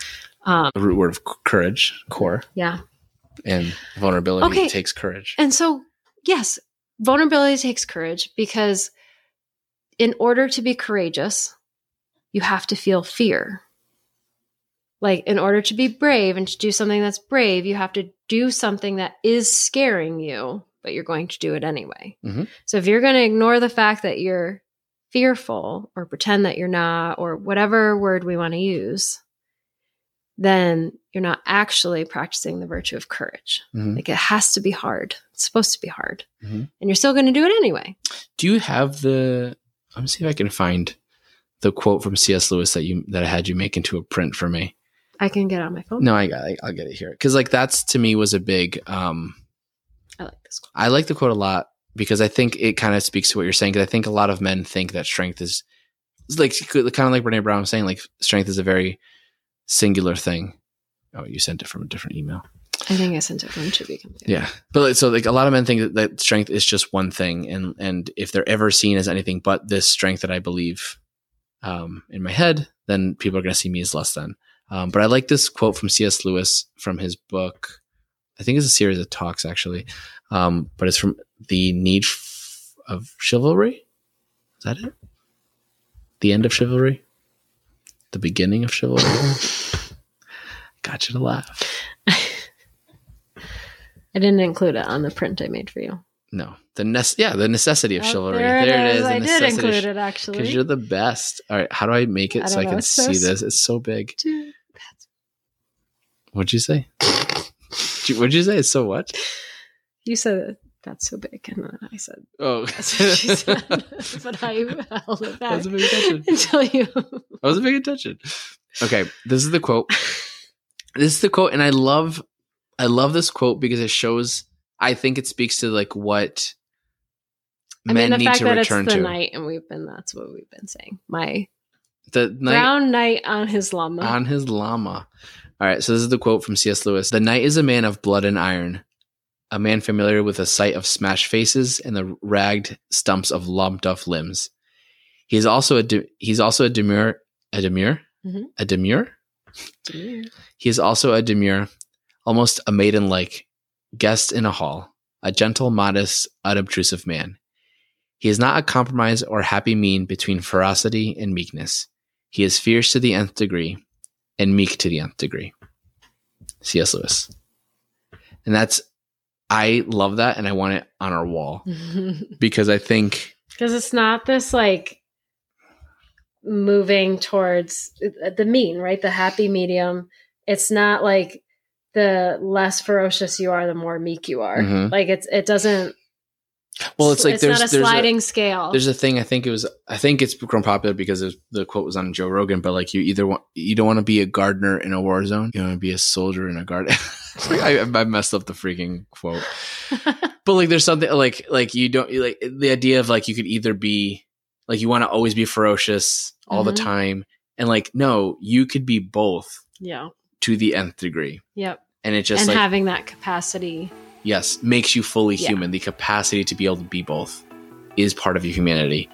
um, The root word of courage, core, yeah and vulnerability Okay. takes courage. And so, yes, vulnerability takes courage because in order to be courageous, you have to feel fear. Like, in order to be brave and to do something that's brave, you have to do something that is scaring you, but you're going to do it anyway. Mhm. So, if you're going to ignore the fact that you're fearful or pretend that you're not, or whatever word we want to use, then you're not actually practicing the virtue of courage. Mhm. Like it has to be hard. It's supposed to be hard. Mhm. And you're still going to do it anyway. Do you have the? Let me see if I can find the quote from C.S. Lewis that you that I had you make into a print for me. I can get on my phone. No, I got. I, I'll get it here because like that's to me was a big. um I like this quote. I like the quote a lot because I think it kind of speaks to what you're saying. Because I think a lot of men think that strength is it's like kind of like Brene Brown was saying, like strength is a very singular thing. Oh, you sent it from a different email. I think I sent it from Chibi. Yeah, but so like a lot of men think that, strength is just one thing, and and if they're ever seen as anything but this strength that I believe um, in my head, then people are going to see me as less than. Um, but I like this quote from C.S. Lewis from his book. I think it's a series of talks actually, um, but it's from the need of chivalry. Is that it? The end of chivalry. The beginning of chivalry. Got you to laugh. I didn't include it on the print I made for you. No, the nece- yeah, the necessity of Oh, chivalry. There, it is. the I did include it Because you're the best. All right, how do I make I it so don't I can so see s- this? It's so big. Dude, What'd you say? What'd you say? It's so what? You said that's so big, and then I said Oh, that's what she said, but I held it I back wasn't paying attention. until you. I wasn't paying attention. Okay, this is the quote. This is the quote, and I love, I love this quote because it shows. I think it speaks to like what I men mean, the need fact to that it's return the to. night, and we've been that's what we've been saying. My The night brown knight on his llama. on his llama. All right, so this is the quote from C.S. Lewis. The knight is a man of blood and iron, a man familiar with the sight of smashed faces and the ragged stumps of lumped-off limbs. He is also a de- he's also a demure a demure Mhm. a demure. Demure. He is also a demure, almost a maiden like guest in a hall, a gentle, modest, unobtrusive man. He is not a compromise or happy mean between ferocity and meekness. He is fierce to the nth degree and meek to the nth degree. C.S. Lewis. And that's, I love that and I want it on our wall because I think, because it's not this like moving towards the mean right? The happy medium. It's not like the less ferocious you are the more meek you are. Mhm. like it's it doesn't well, it's like it's there's, not a there's sliding scale. There's a thing I think it was I think it's grown popular because the quote was on Joe Rogan, but like you either want you don't want to be a gardener in a war zone, you want to be a soldier in a garden. I, I messed up the freaking quote, but like there's something like like you don't like the idea of like you could either be like you want to always be ferocious all the Mhm. time, and like no, you could be both yeah. to the nth degree, yep. And it just and like having that capacity yes makes you fully Yeah. human the capacity to be able to be both is part of your humanity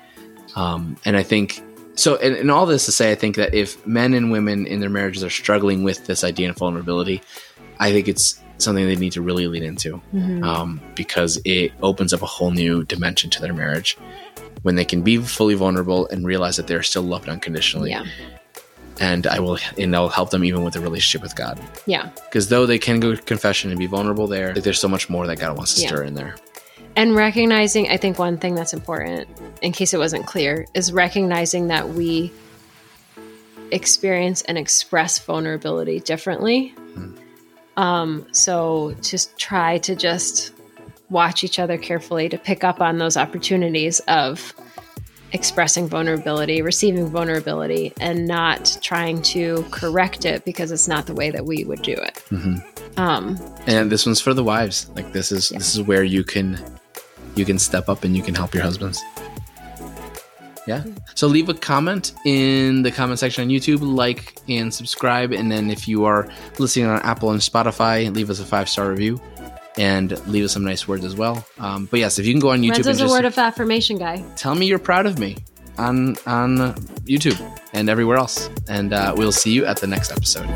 um, and i think so and, and all this to say i think that if men and women in their marriages are struggling with this idea of vulnerability i think it's something they need to really lean into Mhm. um, because it opens up a whole new dimension to their marriage when they can be fully vulnerable and realize that they're still loved unconditionally yeah and i will and i'll help them even with the relationship with god. Yeah. Because though they can go to confession and be vulnerable there there's so much more that god wants to Yeah. stir in there. And recognizing i think one thing that's important in case it wasn't clear is recognizing that we experience and express vulnerability differently. Um, so just try to just watch each other carefully to pick up on those opportunities of expressing vulnerability receiving vulnerability and not trying to correct it because it's not the way that we would do it. Mhm. um, and this one's for the wives. Like this is this is where you can you can step up and you can help your husbands. Yeah. So leave a comment in the comment section on youtube like and subscribe. And then if you are listening on apple and spotify leave us a five star review and leave us some nice words as well. Um, but yes if you can go on youtube Renzo's and a word of affirmation guy. tell me you're proud of me on on youtube and everywhere else. And uh, we'll see you at the next episode